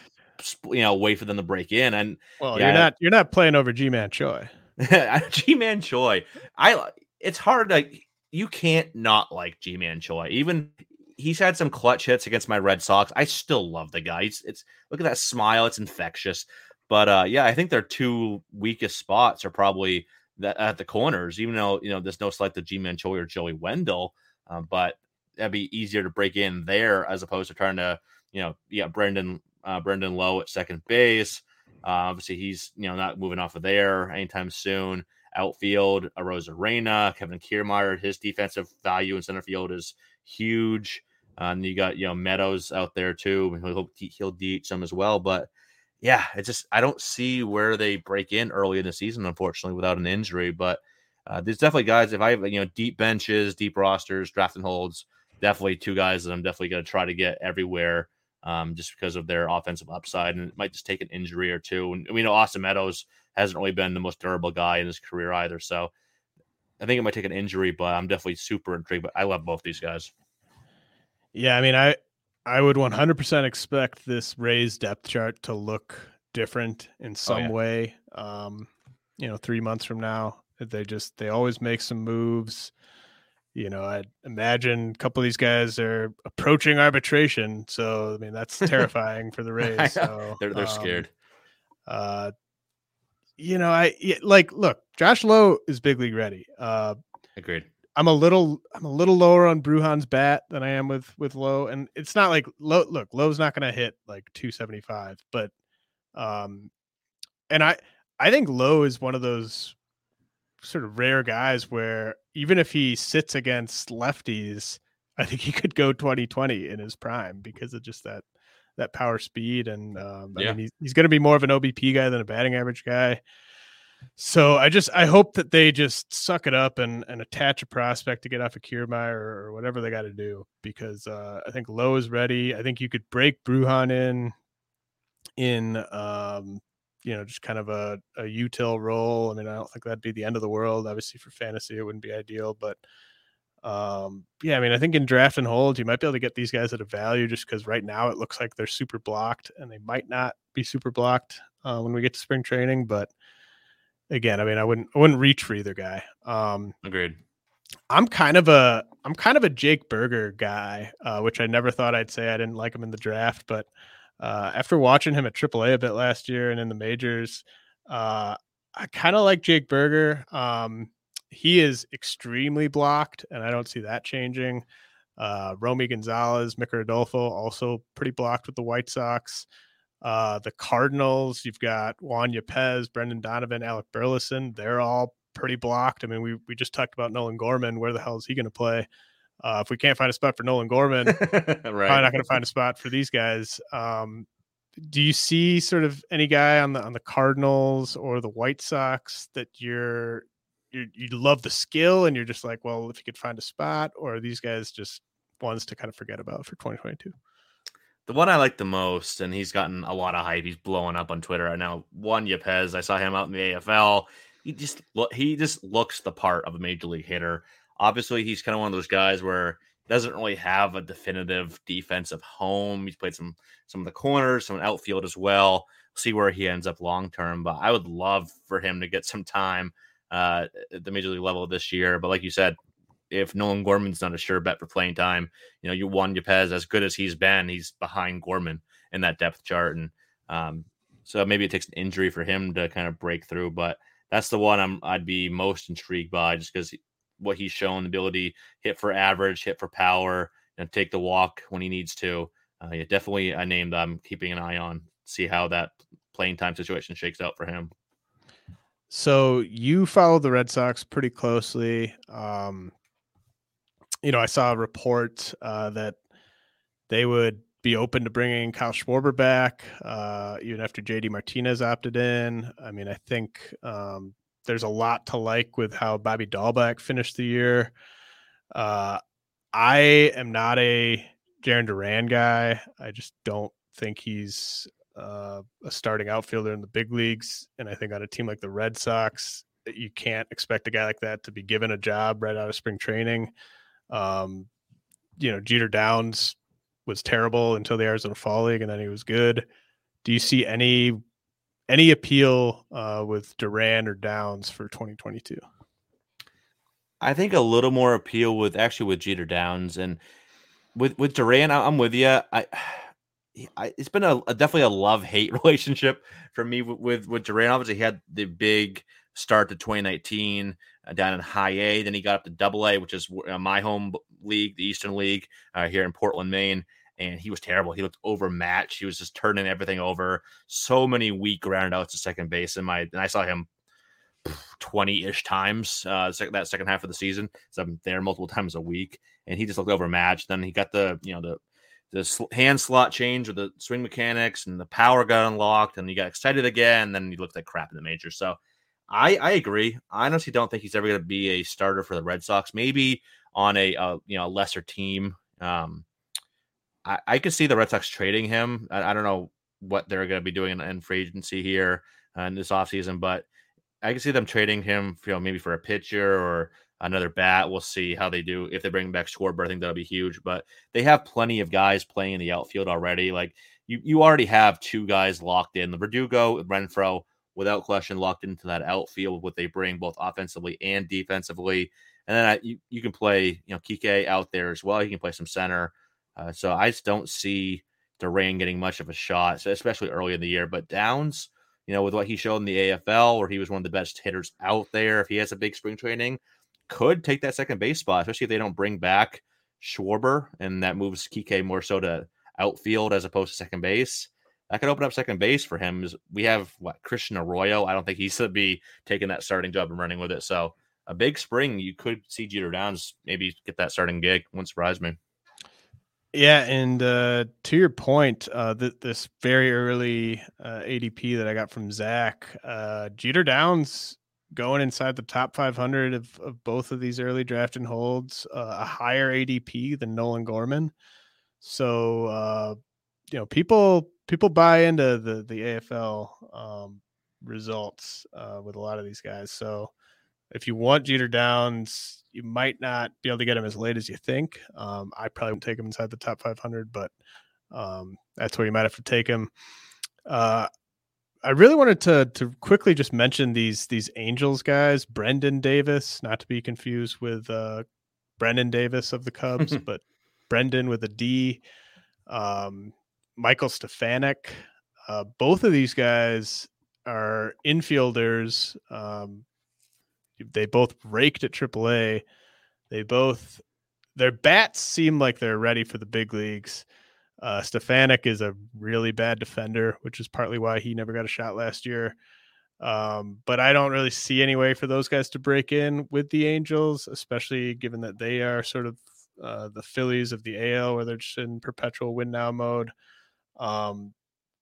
you know, way for them to break in. And well, yeah, you're not you're not playing over Ji-Man Choi. Ji-Man Choi, I it's hard to you can't not like Ji-Man Choi. Even he's had some clutch hits against my Red Sox. I still love the guy. It's, it's look at that smile. It's infectious. But uh, yeah, I think their two weakest spots are probably at the corners. Even though you know there's no select to Ji-Man Choi or Joey Wendle, uh, but that'd be easier to break in there as opposed to trying to you know yeah Brandon uh, Brandon Lowe at second base. Uh, obviously, he's you know not moving off of there anytime soon. Outfield, Arozarena, Kevin Kiermaier, his defensive value in center field is huge. Uh, and you got you know Meadows out there too. He'll he'll DH some as well. But yeah, it just I don't see where they break in early in the season, unfortunately, without an injury. But uh, there's definitely guys. If I have you know deep benches, deep rosters, drafting holds, definitely two guys that I'm definitely going to try to get everywhere. Um, just because of their offensive upside, and it might just take an injury or two. And we know Austin Meadows hasn't really been the most durable guy in his career either. So I think it might take an injury, but I'm definitely super intrigued. But I love both these guys. Yeah, I mean, I I would 100% expect this Rays depth chart to look different in some oh, yeah. way. Um, you know, three months from now, they just they always make some moves. You know, I imagine a couple of these guys are approaching arbitration, so I mean that's terrifying for the Rays. So, they're they're um, scared. Uh, you know, I like look, Josh Lowe is big league ready. Uh, agreed. I'm a little I'm a little lower on Brujan's bat than I am with with Lowe, and it's not like Lowe. Look, Lowe's not going to hit like 275, but um, and I I think Lowe is one of those sort of rare guys where even if he sits against lefties, I think he could go 2020 in his prime because of just that that power speed, and um, I yeah. mean he's, he's going to be more of an OBP guy than a batting average guy. So I just I hope that they just suck it up and and attach a prospect to get off of Kiermaier or whatever they got to do because uh, I think Lowe is ready. I think you could break Brujan in in um, you know just kind of a a util role. I mean I don't think that'd be the end of the world. Obviously for fantasy it wouldn't be ideal, but um yeah i mean i think in draft and hold you might be able to get these guys at a value just because right now it looks like they're super blocked and they might not be super blocked uh, when we get to spring training but again, I mean, I wouldn't I wouldn't reach for either guy. Um, Agreed. I'm kind of a I'm kind of a Jake Burger guy, uh, which I never thought I'd say. I didn't like him in the draft, but uh, after watching him at AAA a bit last year and in the majors, uh, I kind of like Jake Burger. Um, he is extremely blocked, and I don't see that changing. Uh, Romy Gonzalez, Micker Adolfo, also pretty blocked with the White Sox. Uh, the Cardinals, you've got Juan Yepez, Brendan Donovan, Alec Burleson. They're all pretty blocked. I mean, we we just talked about Nolan Gorman. Where the hell is he going to play? Uh, if we can't find a spot for Nolan Gorman, right. probably not going to find a spot for these guys. Um, do you see sort of any guy on the on the Cardinals or the White Sox that you're you you love the skill and you're just like, well, if you could find a spot, or are these guys just ones to kind of forget about for 2022? The one I like the most, and he's gotten a lot of hype. He's blowing up on Twitter right now. Juan Yepez. I saw him out in the AFL. He just he just looks the part of a major league hitter. Obviously, he's kind of one of those guys where doesn't really have a definitive defensive home. He's played some some of the corners, some outfield as well. See where he ends up long term. But I would love for him to get some time uh, at the major league level this year. But like you said, if Nolan Gorman's not a sure bet for playing time, you know, you Juan Yepez, as good as he's been, he's behind Gorman in that depth chart. And um, so maybe it takes an injury for him to kind of break through. But that's the one I'm I'd be most intrigued by just because what he's shown, the ability hit for average, hit for power, and take the walk when he needs to. Uh, yeah, definitely a name that I'm keeping an eye on. See how that playing time situation shakes out for him. So you follow the Red Sox pretty closely. Um, you know, I saw a report uh, that they would be open to bringing Kyle Schwarber back, uh, even after JD Martinez opted in. I mean, I think um, there's a lot to like with how Bobby Dalbec finished the year. Uh, I am not a Jarren Duran guy. I just don't think he's uh, a starting outfielder in the big leagues. And I think on a team like the Red Sox, you can't expect a guy like that to be given a job right out of spring training. Um, you know, Jeter Downs was terrible until the Arizona Fall League, and then he was good. Do you see any any appeal uh, with Duran or Downs for 2022? I think a little more appeal with actually with Jeter Downs and with with Duran. I'm with you. I, I it's been a, a definitely a love hate relationship for me with, with with Duran. Obviously, he had the big start to 2019 uh, down in high A. Then he got up to double A, which is uh, my home league, the Eastern League uh, here in Portland, Maine. And he was terrible. He looked overmatched. He was just turning everything over. So many weak ground outs to second base. And my and I saw him 20 ish times uh, that second half of the season. So I'm there multiple times a week. And he just looked overmatched. Then he got the, you know, the the hand slot change with the swing mechanics and the power got unlocked and he got excited again. And then he looked like crap in the major. So I I agree. I honestly don't think he's ever going to be a starter for the Red Sox. Maybe on a uh, you know a lesser team. Um, I I could see the Red Sox trading him. I, I don't know what they're going to be doing in, in free agency here uh, in this offseason, but I can see them trading him, you know, maybe for a pitcher or another bat. We'll see how they do. If they bring back Schwarber, I think that'll be huge. But they have plenty of guys playing in the outfield already. Like you, you already have two guys locked in: the Verdugo, Renfroe, without question locked into that outfield what they bring both offensively and defensively. And then I, you, you can play, you know, Kike out there as well. You can play some center. Uh, so I just don't see Duran getting much of a shot, especially early in the year. But Downs, you know, with what he showed in the AFL, where he was one of the best hitters out there, if he has a big spring training, could take that second base spot, especially if they don't bring back Schwarber and that moves Kike more so to outfield as opposed to second base that could open up second base for him. We have what Christian Arroyo. I don't think he's to be taking that starting job and running with it. So a big spring, you could see Jeter Downs maybe get that starting gig. Wouldn't surprise me. Yeah, and uh, to your point, uh, th- this very early uh, ADP that I got from Zach, uh, Jeter Downs going inside the top 500 of, of both of these early draft and holds, uh, a higher ADP than Nolan Gorman. So, uh, you know, people people buy into the the AFL um, results with a lot of these guys. So, if you want Jeter Downs, you might not be able to get him as late as you think. Um, I probably won't take him inside the top 500, but um, that's where you might have to take him. Uh, I really wanted to to quickly just mention these these Angels guys, Brendon Davis, not to be confused with uh, Brennen Davis of the Cubs, but Brendon with a D, um, Michael Stefanic. Uh, both of these guys are infielders. Um, they both raked at AAA. They both their bats seem like they're ready for the big leagues. Uh, Stefanic is a really bad defender, which is partly why he never got a shot last year. Um, but I don't really see any way for those guys to break in with the Angels, especially given that they are sort of uh, the Phillies of the AL, where they're just in perpetual win now mode. Um,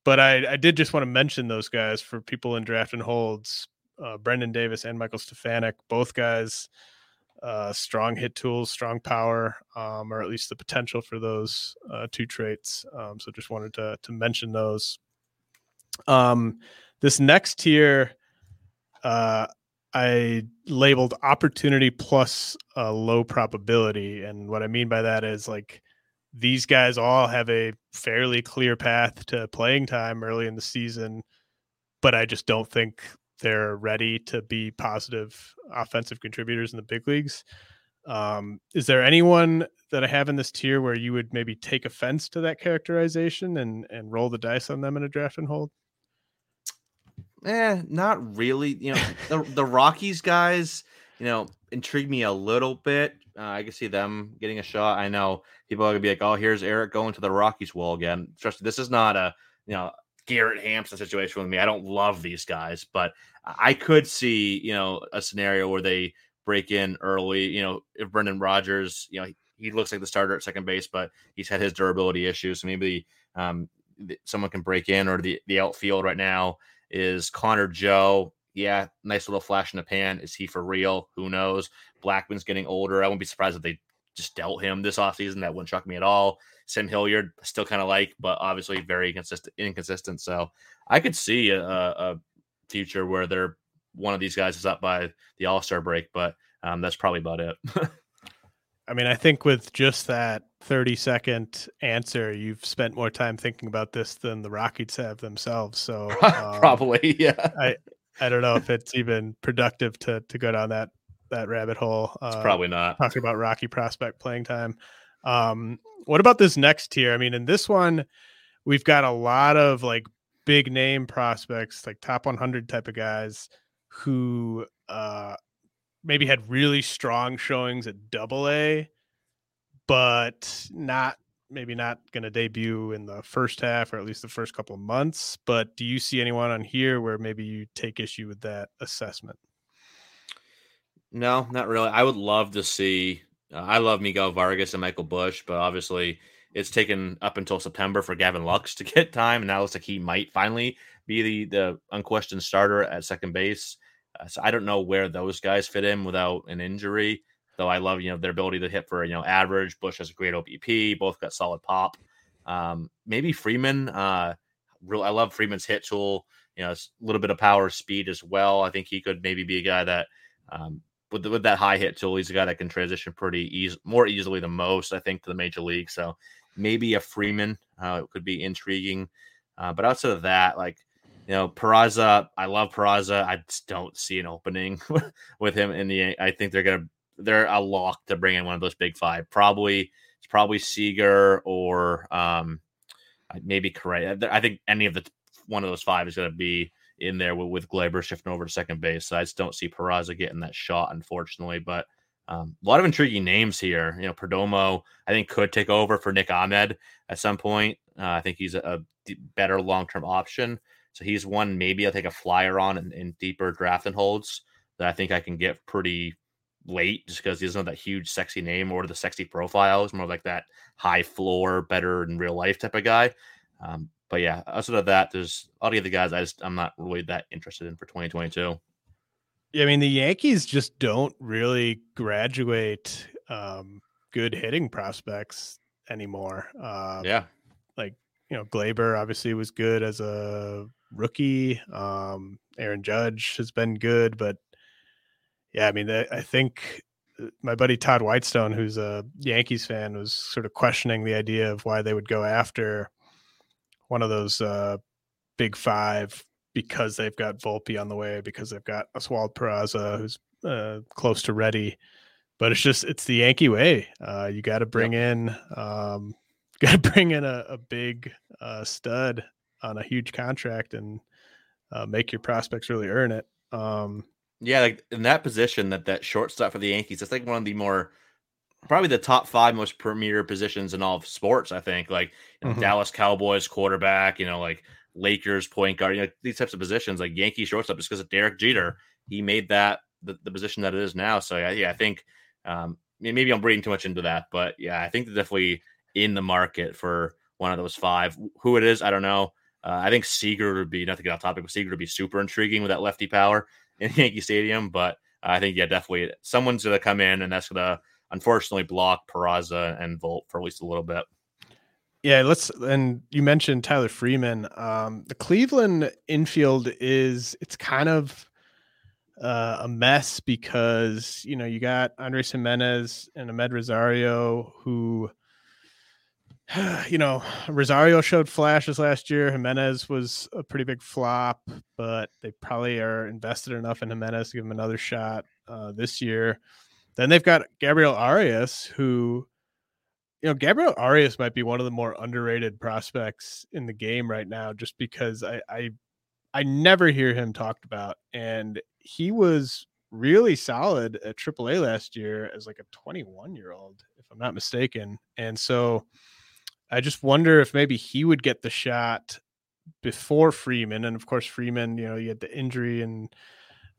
but I, I did just want to mention those guys for people in draft and holds uh, Brendon Davis and Michael Stefanic, both guys, uh, strong hit tools, strong power, um, or at least the potential for those uh, two traits. Um, so just wanted to to mention those. Um, this next tier, uh, I labeled opportunity plus uh, low probability, and what I mean by that is like these guys all have a fairly clear path to playing time early in the season, but I just don't think they're ready to be positive offensive contributors in the big leagues. Um, is there anyone that I have in this tier where you would maybe take offense to that characterization and and roll the dice on them in a draft and hold? Eh, not really. You know, the the Rockies guys, you know, intrigue me a little bit. Uh, I can see them getting a shot. I know people are gonna be like, "Oh, here's Eric going to the Rockies wall again." Trust me, this is not a you know Garrett Hampson situation with me. I don't love these guys, but I could see, you know, a scenario where they break in early. You know, if Brendan Rodgers, you know, he, he looks like the starter at second base, but he's had his durability issues. So maybe um, someone can break in, or the the outfield right now is Connor Joe. Yeah, nice little flash in the pan. Is he for real? Who knows? Blackmon's getting older. I wouldn't be surprised if they just dealt him this offseason. That wouldn't shock me at all. Sam Hilliard still kind of like, but obviously very consistent, inconsistent. So I could see a, a future where they're one of these guys is up by the All Star break, but um, that's probably about it. I mean, I think with just that 30 second answer, you've spent more time thinking about this than the Rockies have themselves. So um, probably, yeah. I I don't know if it's even productive to to go down that that rabbit hole. Uh, probably not talking about Rocky prospect playing time. Um, what about this next tier? I mean, in this one, we've got a lot of like big name prospects, like top 100 type of guys who uh, maybe had really strong showings at double A, but not maybe not going to debut in the first half or at least the first couple of months. But do you see anyone on here where maybe you take issue with that assessment? No, not really. I would love to see. Uh, I love Miguel Vargas and Michael Busch, but obviously it's taken up until September for Gavin Lux to get time, and now looks like he might finally be the the unquestioned starter at second base. Uh, so I don't know where those guys fit in without an injury. Though I love you know their ability to hit for you know average. Busch has a great OBP. Both got solid pop. Um, maybe Freeman. Uh, real. I love Freeman's hit tool. You know, a little bit of power, speed as well. I think he could maybe be a guy that um, with with that high hit tool, he's a guy that can transition pretty easy, more easily than most, I think, to the major league. So maybe a Freeman uh, could be intriguing. Uh, but outside of that, like you know, Peraza, I love Peraza. I just don't see an opening with him in the. I think they're gonna they're a lock to bring in one of those big five. Probably it's probably Seager or um, maybe Correa. I think any of the one of those five is going to be in there with, with Gleyber shifting over to second base. So I just don't see Peraza getting that shot, unfortunately. But um, a lot of intriguing names here. You know, Perdomo, I think, could take over for Nick Ahmed at some point. Uh, I think he's a better long term option. So he's one maybe I'll take a flyer on in, in deeper draft and holds that I think I can get pretty late just because he doesn't have that huge sexy name or the sexy profile. He's more like that high floor, better in real life type of guy. Um, but yeah, outside of that, there's all the other guys I just I'm not really that interested in for 2022. Yeah, I mean the Yankees just don't really graduate um, good hitting prospects anymore. Uh, yeah, like you know Gleyber obviously was good as a rookie. Um, Aaron Judge has been good, but yeah, I mean I think uh, my buddy Todd Whitestone, who's a Yankees fan, was sort of questioning the idea of why they would go after one of those uh, big five because they've got Volpe on the way, because they've got Oswald Peraza, who's uh, close to ready. But it's just it's the Yankee way. Uh, you got to bring yep. in, um, got to bring in a, a big uh, stud on a huge contract and uh, make your prospects really earn it. Um, yeah, like in that position, that that shortstop for the Yankees, that's like one of the more probably the top five most premier positions in all of sports. I think like you know, mm-hmm. Dallas Cowboys quarterback, you know, like Lakers point guard, you know, these types of positions, like Yankee shortstop, just because of Derek Jeter, he made that the, the position that it is now. So yeah, yeah I think um, maybe I'm reading too much into that, but yeah, I think they're definitely in the market for one of those five. Who it is, I don't know. Uh, I think Seager would be not to get off topic, but Seager would be super intriguing with that lefty power in Yankee Stadium. But I think yeah, definitely someone's gonna come in and that's gonna unfortunately block Peraza and Volt for at least a little bit. Yeah, let's and you mentioned Tyler Freeman. Um, the Cleveland infield is it's kind of uh, a mess because you know you got Andres Giménez and Amed Rosario who you know Rosario showed flashes last year. Giménez was a pretty big flop, but they probably are invested enough in Jimenez to give him another shot uh, this year. Then they've got Gabriel Arias, who, you know, Gabriel Arias might be one of the more underrated prospects in the game right now, just because I, I, I never hear him talked about, and he was really solid at AAA last year as like a 21 year old, if I'm not mistaken. And so I just wonder if maybe he would get the shot before Freeman. And of course, Freeman, you know, you had the injury and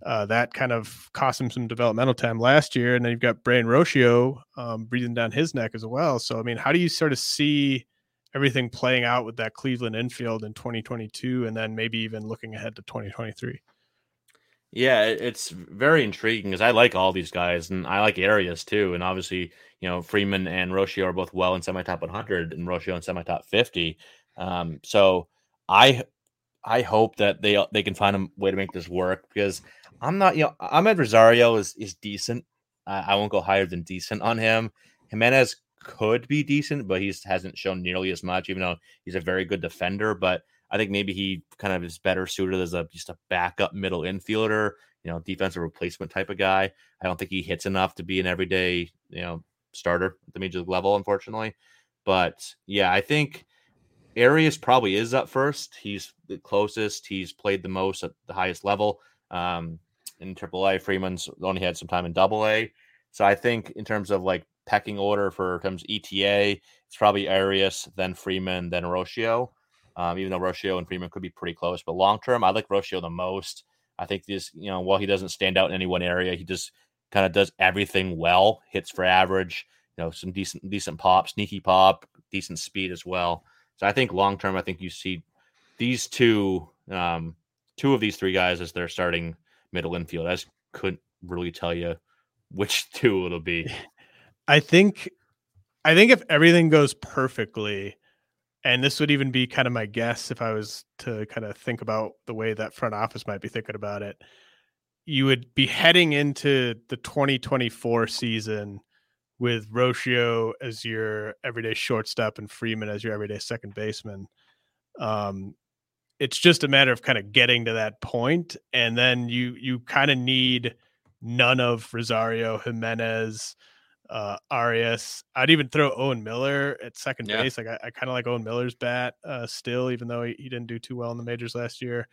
uh, that kind of cost him some developmental time last year. And then you've got Brayan Rocchio um, breathing down his neck as well. So, I mean, how do you sort of see everything playing out with that Cleveland infield in 2022 and then maybe even looking ahead to 2023? Yeah, it's very intriguing because I like all these guys and I like Arias too. And obviously, you know, Freeman and Rocchio are both well in semi top 100 and Rocchio in semi top 50. Um, so I I hope that they they can find a way to make this work because I'm not, you know, Amed Rosario is is decent. Uh, I won't go higher than decent on him. Giménez could be decent, but he hasn't shown nearly as much, even though he's a very good defender. But I think maybe he kind of is better suited as a just a backup middle infielder, you know, defensive replacement type of guy. I don't think he hits enough to be an everyday, you know, starter at the major league level, unfortunately. But yeah, I think Arias probably is up first. He's the closest. He's played the most at the highest level. Um, in AAA. Freeman's only had some time in Double A, so I think in terms of like pecking order for terms ETA, it's probably Arias, then Freeman, then Rocchio. Um, even though Rocchio and Freeman could be pretty close, but long term, I like Rocchio the most. I think this, you know, while he doesn't stand out in any one area, he just kind of does everything well. Hits for average, you know, some decent decent pop, sneaky pop, decent speed as well. So I think long term, I think you see these two, um, two of these three guys as they're starting middle infield. I couldn't really tell you which two it'll be. I think I think if everything goes perfectly, and this would even be kind of my guess if I was to kind of think about the way that front office might be thinking about it, you would be heading into the 2024 season with Rocchio as your everyday shortstop and Freeman as your everyday second baseman. Um, it's just a matter of kind of getting to that point and then you you kind of need none of rosario Giménez, uh arias i'd even throw owen miller at second yeah. base like i, I kind of like owen miller's bat uh still even though he, he, didn't do too well in the majors last year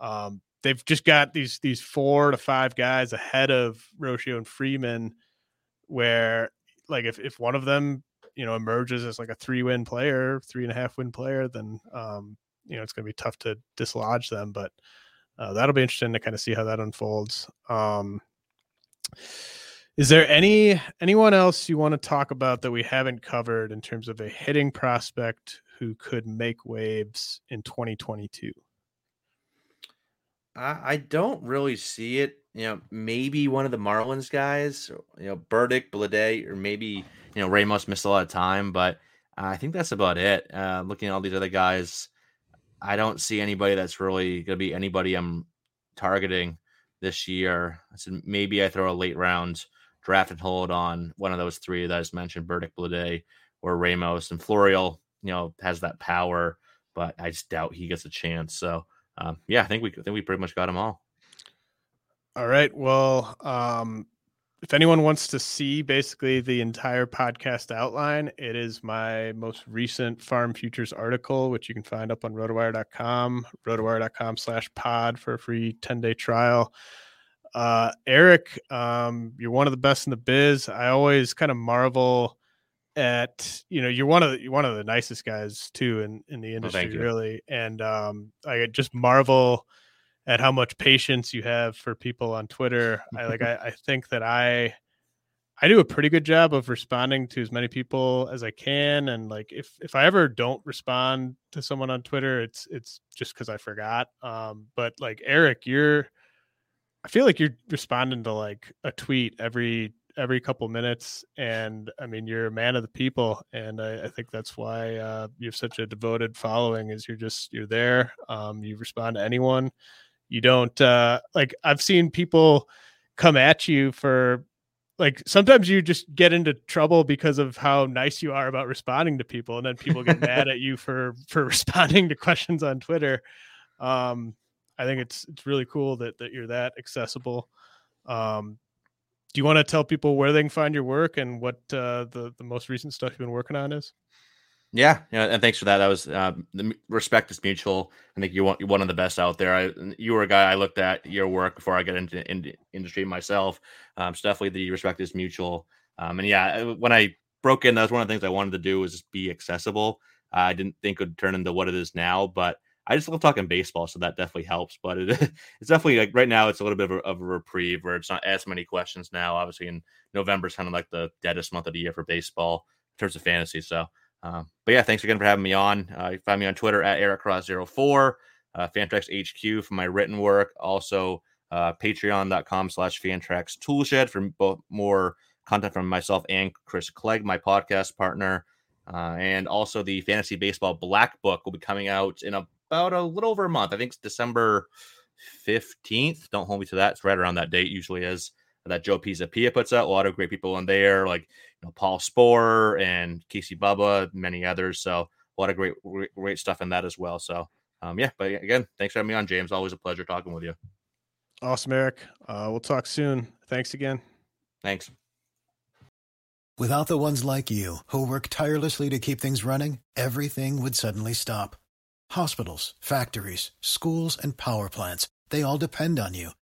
um they've just got these these four to five guys ahead of rocchio and freeman where like if, if one of them you know emerges as like a three win player three and a half win player then um you know it's going to be tough to dislodge them, but uh, that'll be interesting to kind of see how that unfolds. Um, Is there any anyone else you want to talk about that we haven't covered in terms of a hitting prospect who could make waves in 2022? I, I don't really see it. You know, maybe one of the Marlins guys, you know, Burdick, Bleday, or maybe you know Ramos missed a lot of time, but I think that's about it. Uh, looking at all these other guys, I don't see anybody that's really going to be anybody I'm targeting this year. So maybe I throw a late round draft and hold on one of those three that I just mentioned, Burdick, Bleday, or Ramos, and Florial. You know, has that power, but I just doubt he gets a chance. So um, yeah, I think we I think we pretty much got them all. All right. Well, um, if anyone wants to see basically the entire podcast outline, it is my most recent Farm Futures article, which you can find up on rotowire.com, rotowire.com slash pod for a free 10 day trial. Uh, Eric, um, you're one of the best in the biz. I always kind of marvel at you know you're one of the you're one of the nicest guys too in in the industry really and um i just marvel at how much patience you have for people on twitter i like I, I think that i i do a pretty good job of responding to as many people as i can and like if if i ever don't respond to someone on twitter it's it's just because i forgot um but like eric you're i feel like you're responding to like a tweet every every couple minutes. And I mean, you're a man of the people, and I, I think that's why uh, you have such a devoted following. Is you're just you're there. Um, you respond to anyone. You don't uh, like. I've seen people come at you for like sometimes you just get into trouble because of how nice you are about responding to people and then people get mad at you for for responding to questions on twitter um i think it's it's really cool that that you're that accessible um do you want to tell people where they can find your work and what uh, the the most recent stuff you've been working on is? Yeah, yeah, and thanks for that. That was uh, the respect is mutual. I think you want you're one of the best out there. I, you were a guy I looked at your work before I got into, into industry myself. Um, so definitely the respect is mutual. Um, and yeah, uh, when I broke in, that was one of the things I wanted to do was just be accessible. Uh, I didn't think it would turn into what it is now, but I just love talking baseball, so that definitely helps. But it, it's definitely like right now, it's a little bit of a, of a, reprieve where it's not as many questions now. Obviously, in November is kind of like the deadest month of the year for baseball in terms of fantasy. So, um, but yeah, thanks again for having me on. Uh, you find me on Twitter at EricCross04, uh, Fantrax HQ for my written work. Also, uh, patreon.com slash Fantrax Toolshed for both more content from myself and Chris Clegg, my podcast partner. Uh, and also the fantasy baseball black book will be coming out in about a little over a month. I think it's December 15th. Don't hold me to that. It's right around that date, usually is that Joe Pisapia puts out. A lot of great people in there, like you know, Paul Sporer and Casey Bubba, many others. So a lot of great, great stuff in that as well. So um, yeah, but again, thanks for having me on, James. Always a pleasure talking with you. Awesome, Eric. Uh, we'll talk soon. Thanks again. Thanks. Without the ones like you who work tirelessly to keep things running, everything would suddenly stop Hospitals, factories, schools, and power plants, they all depend on you.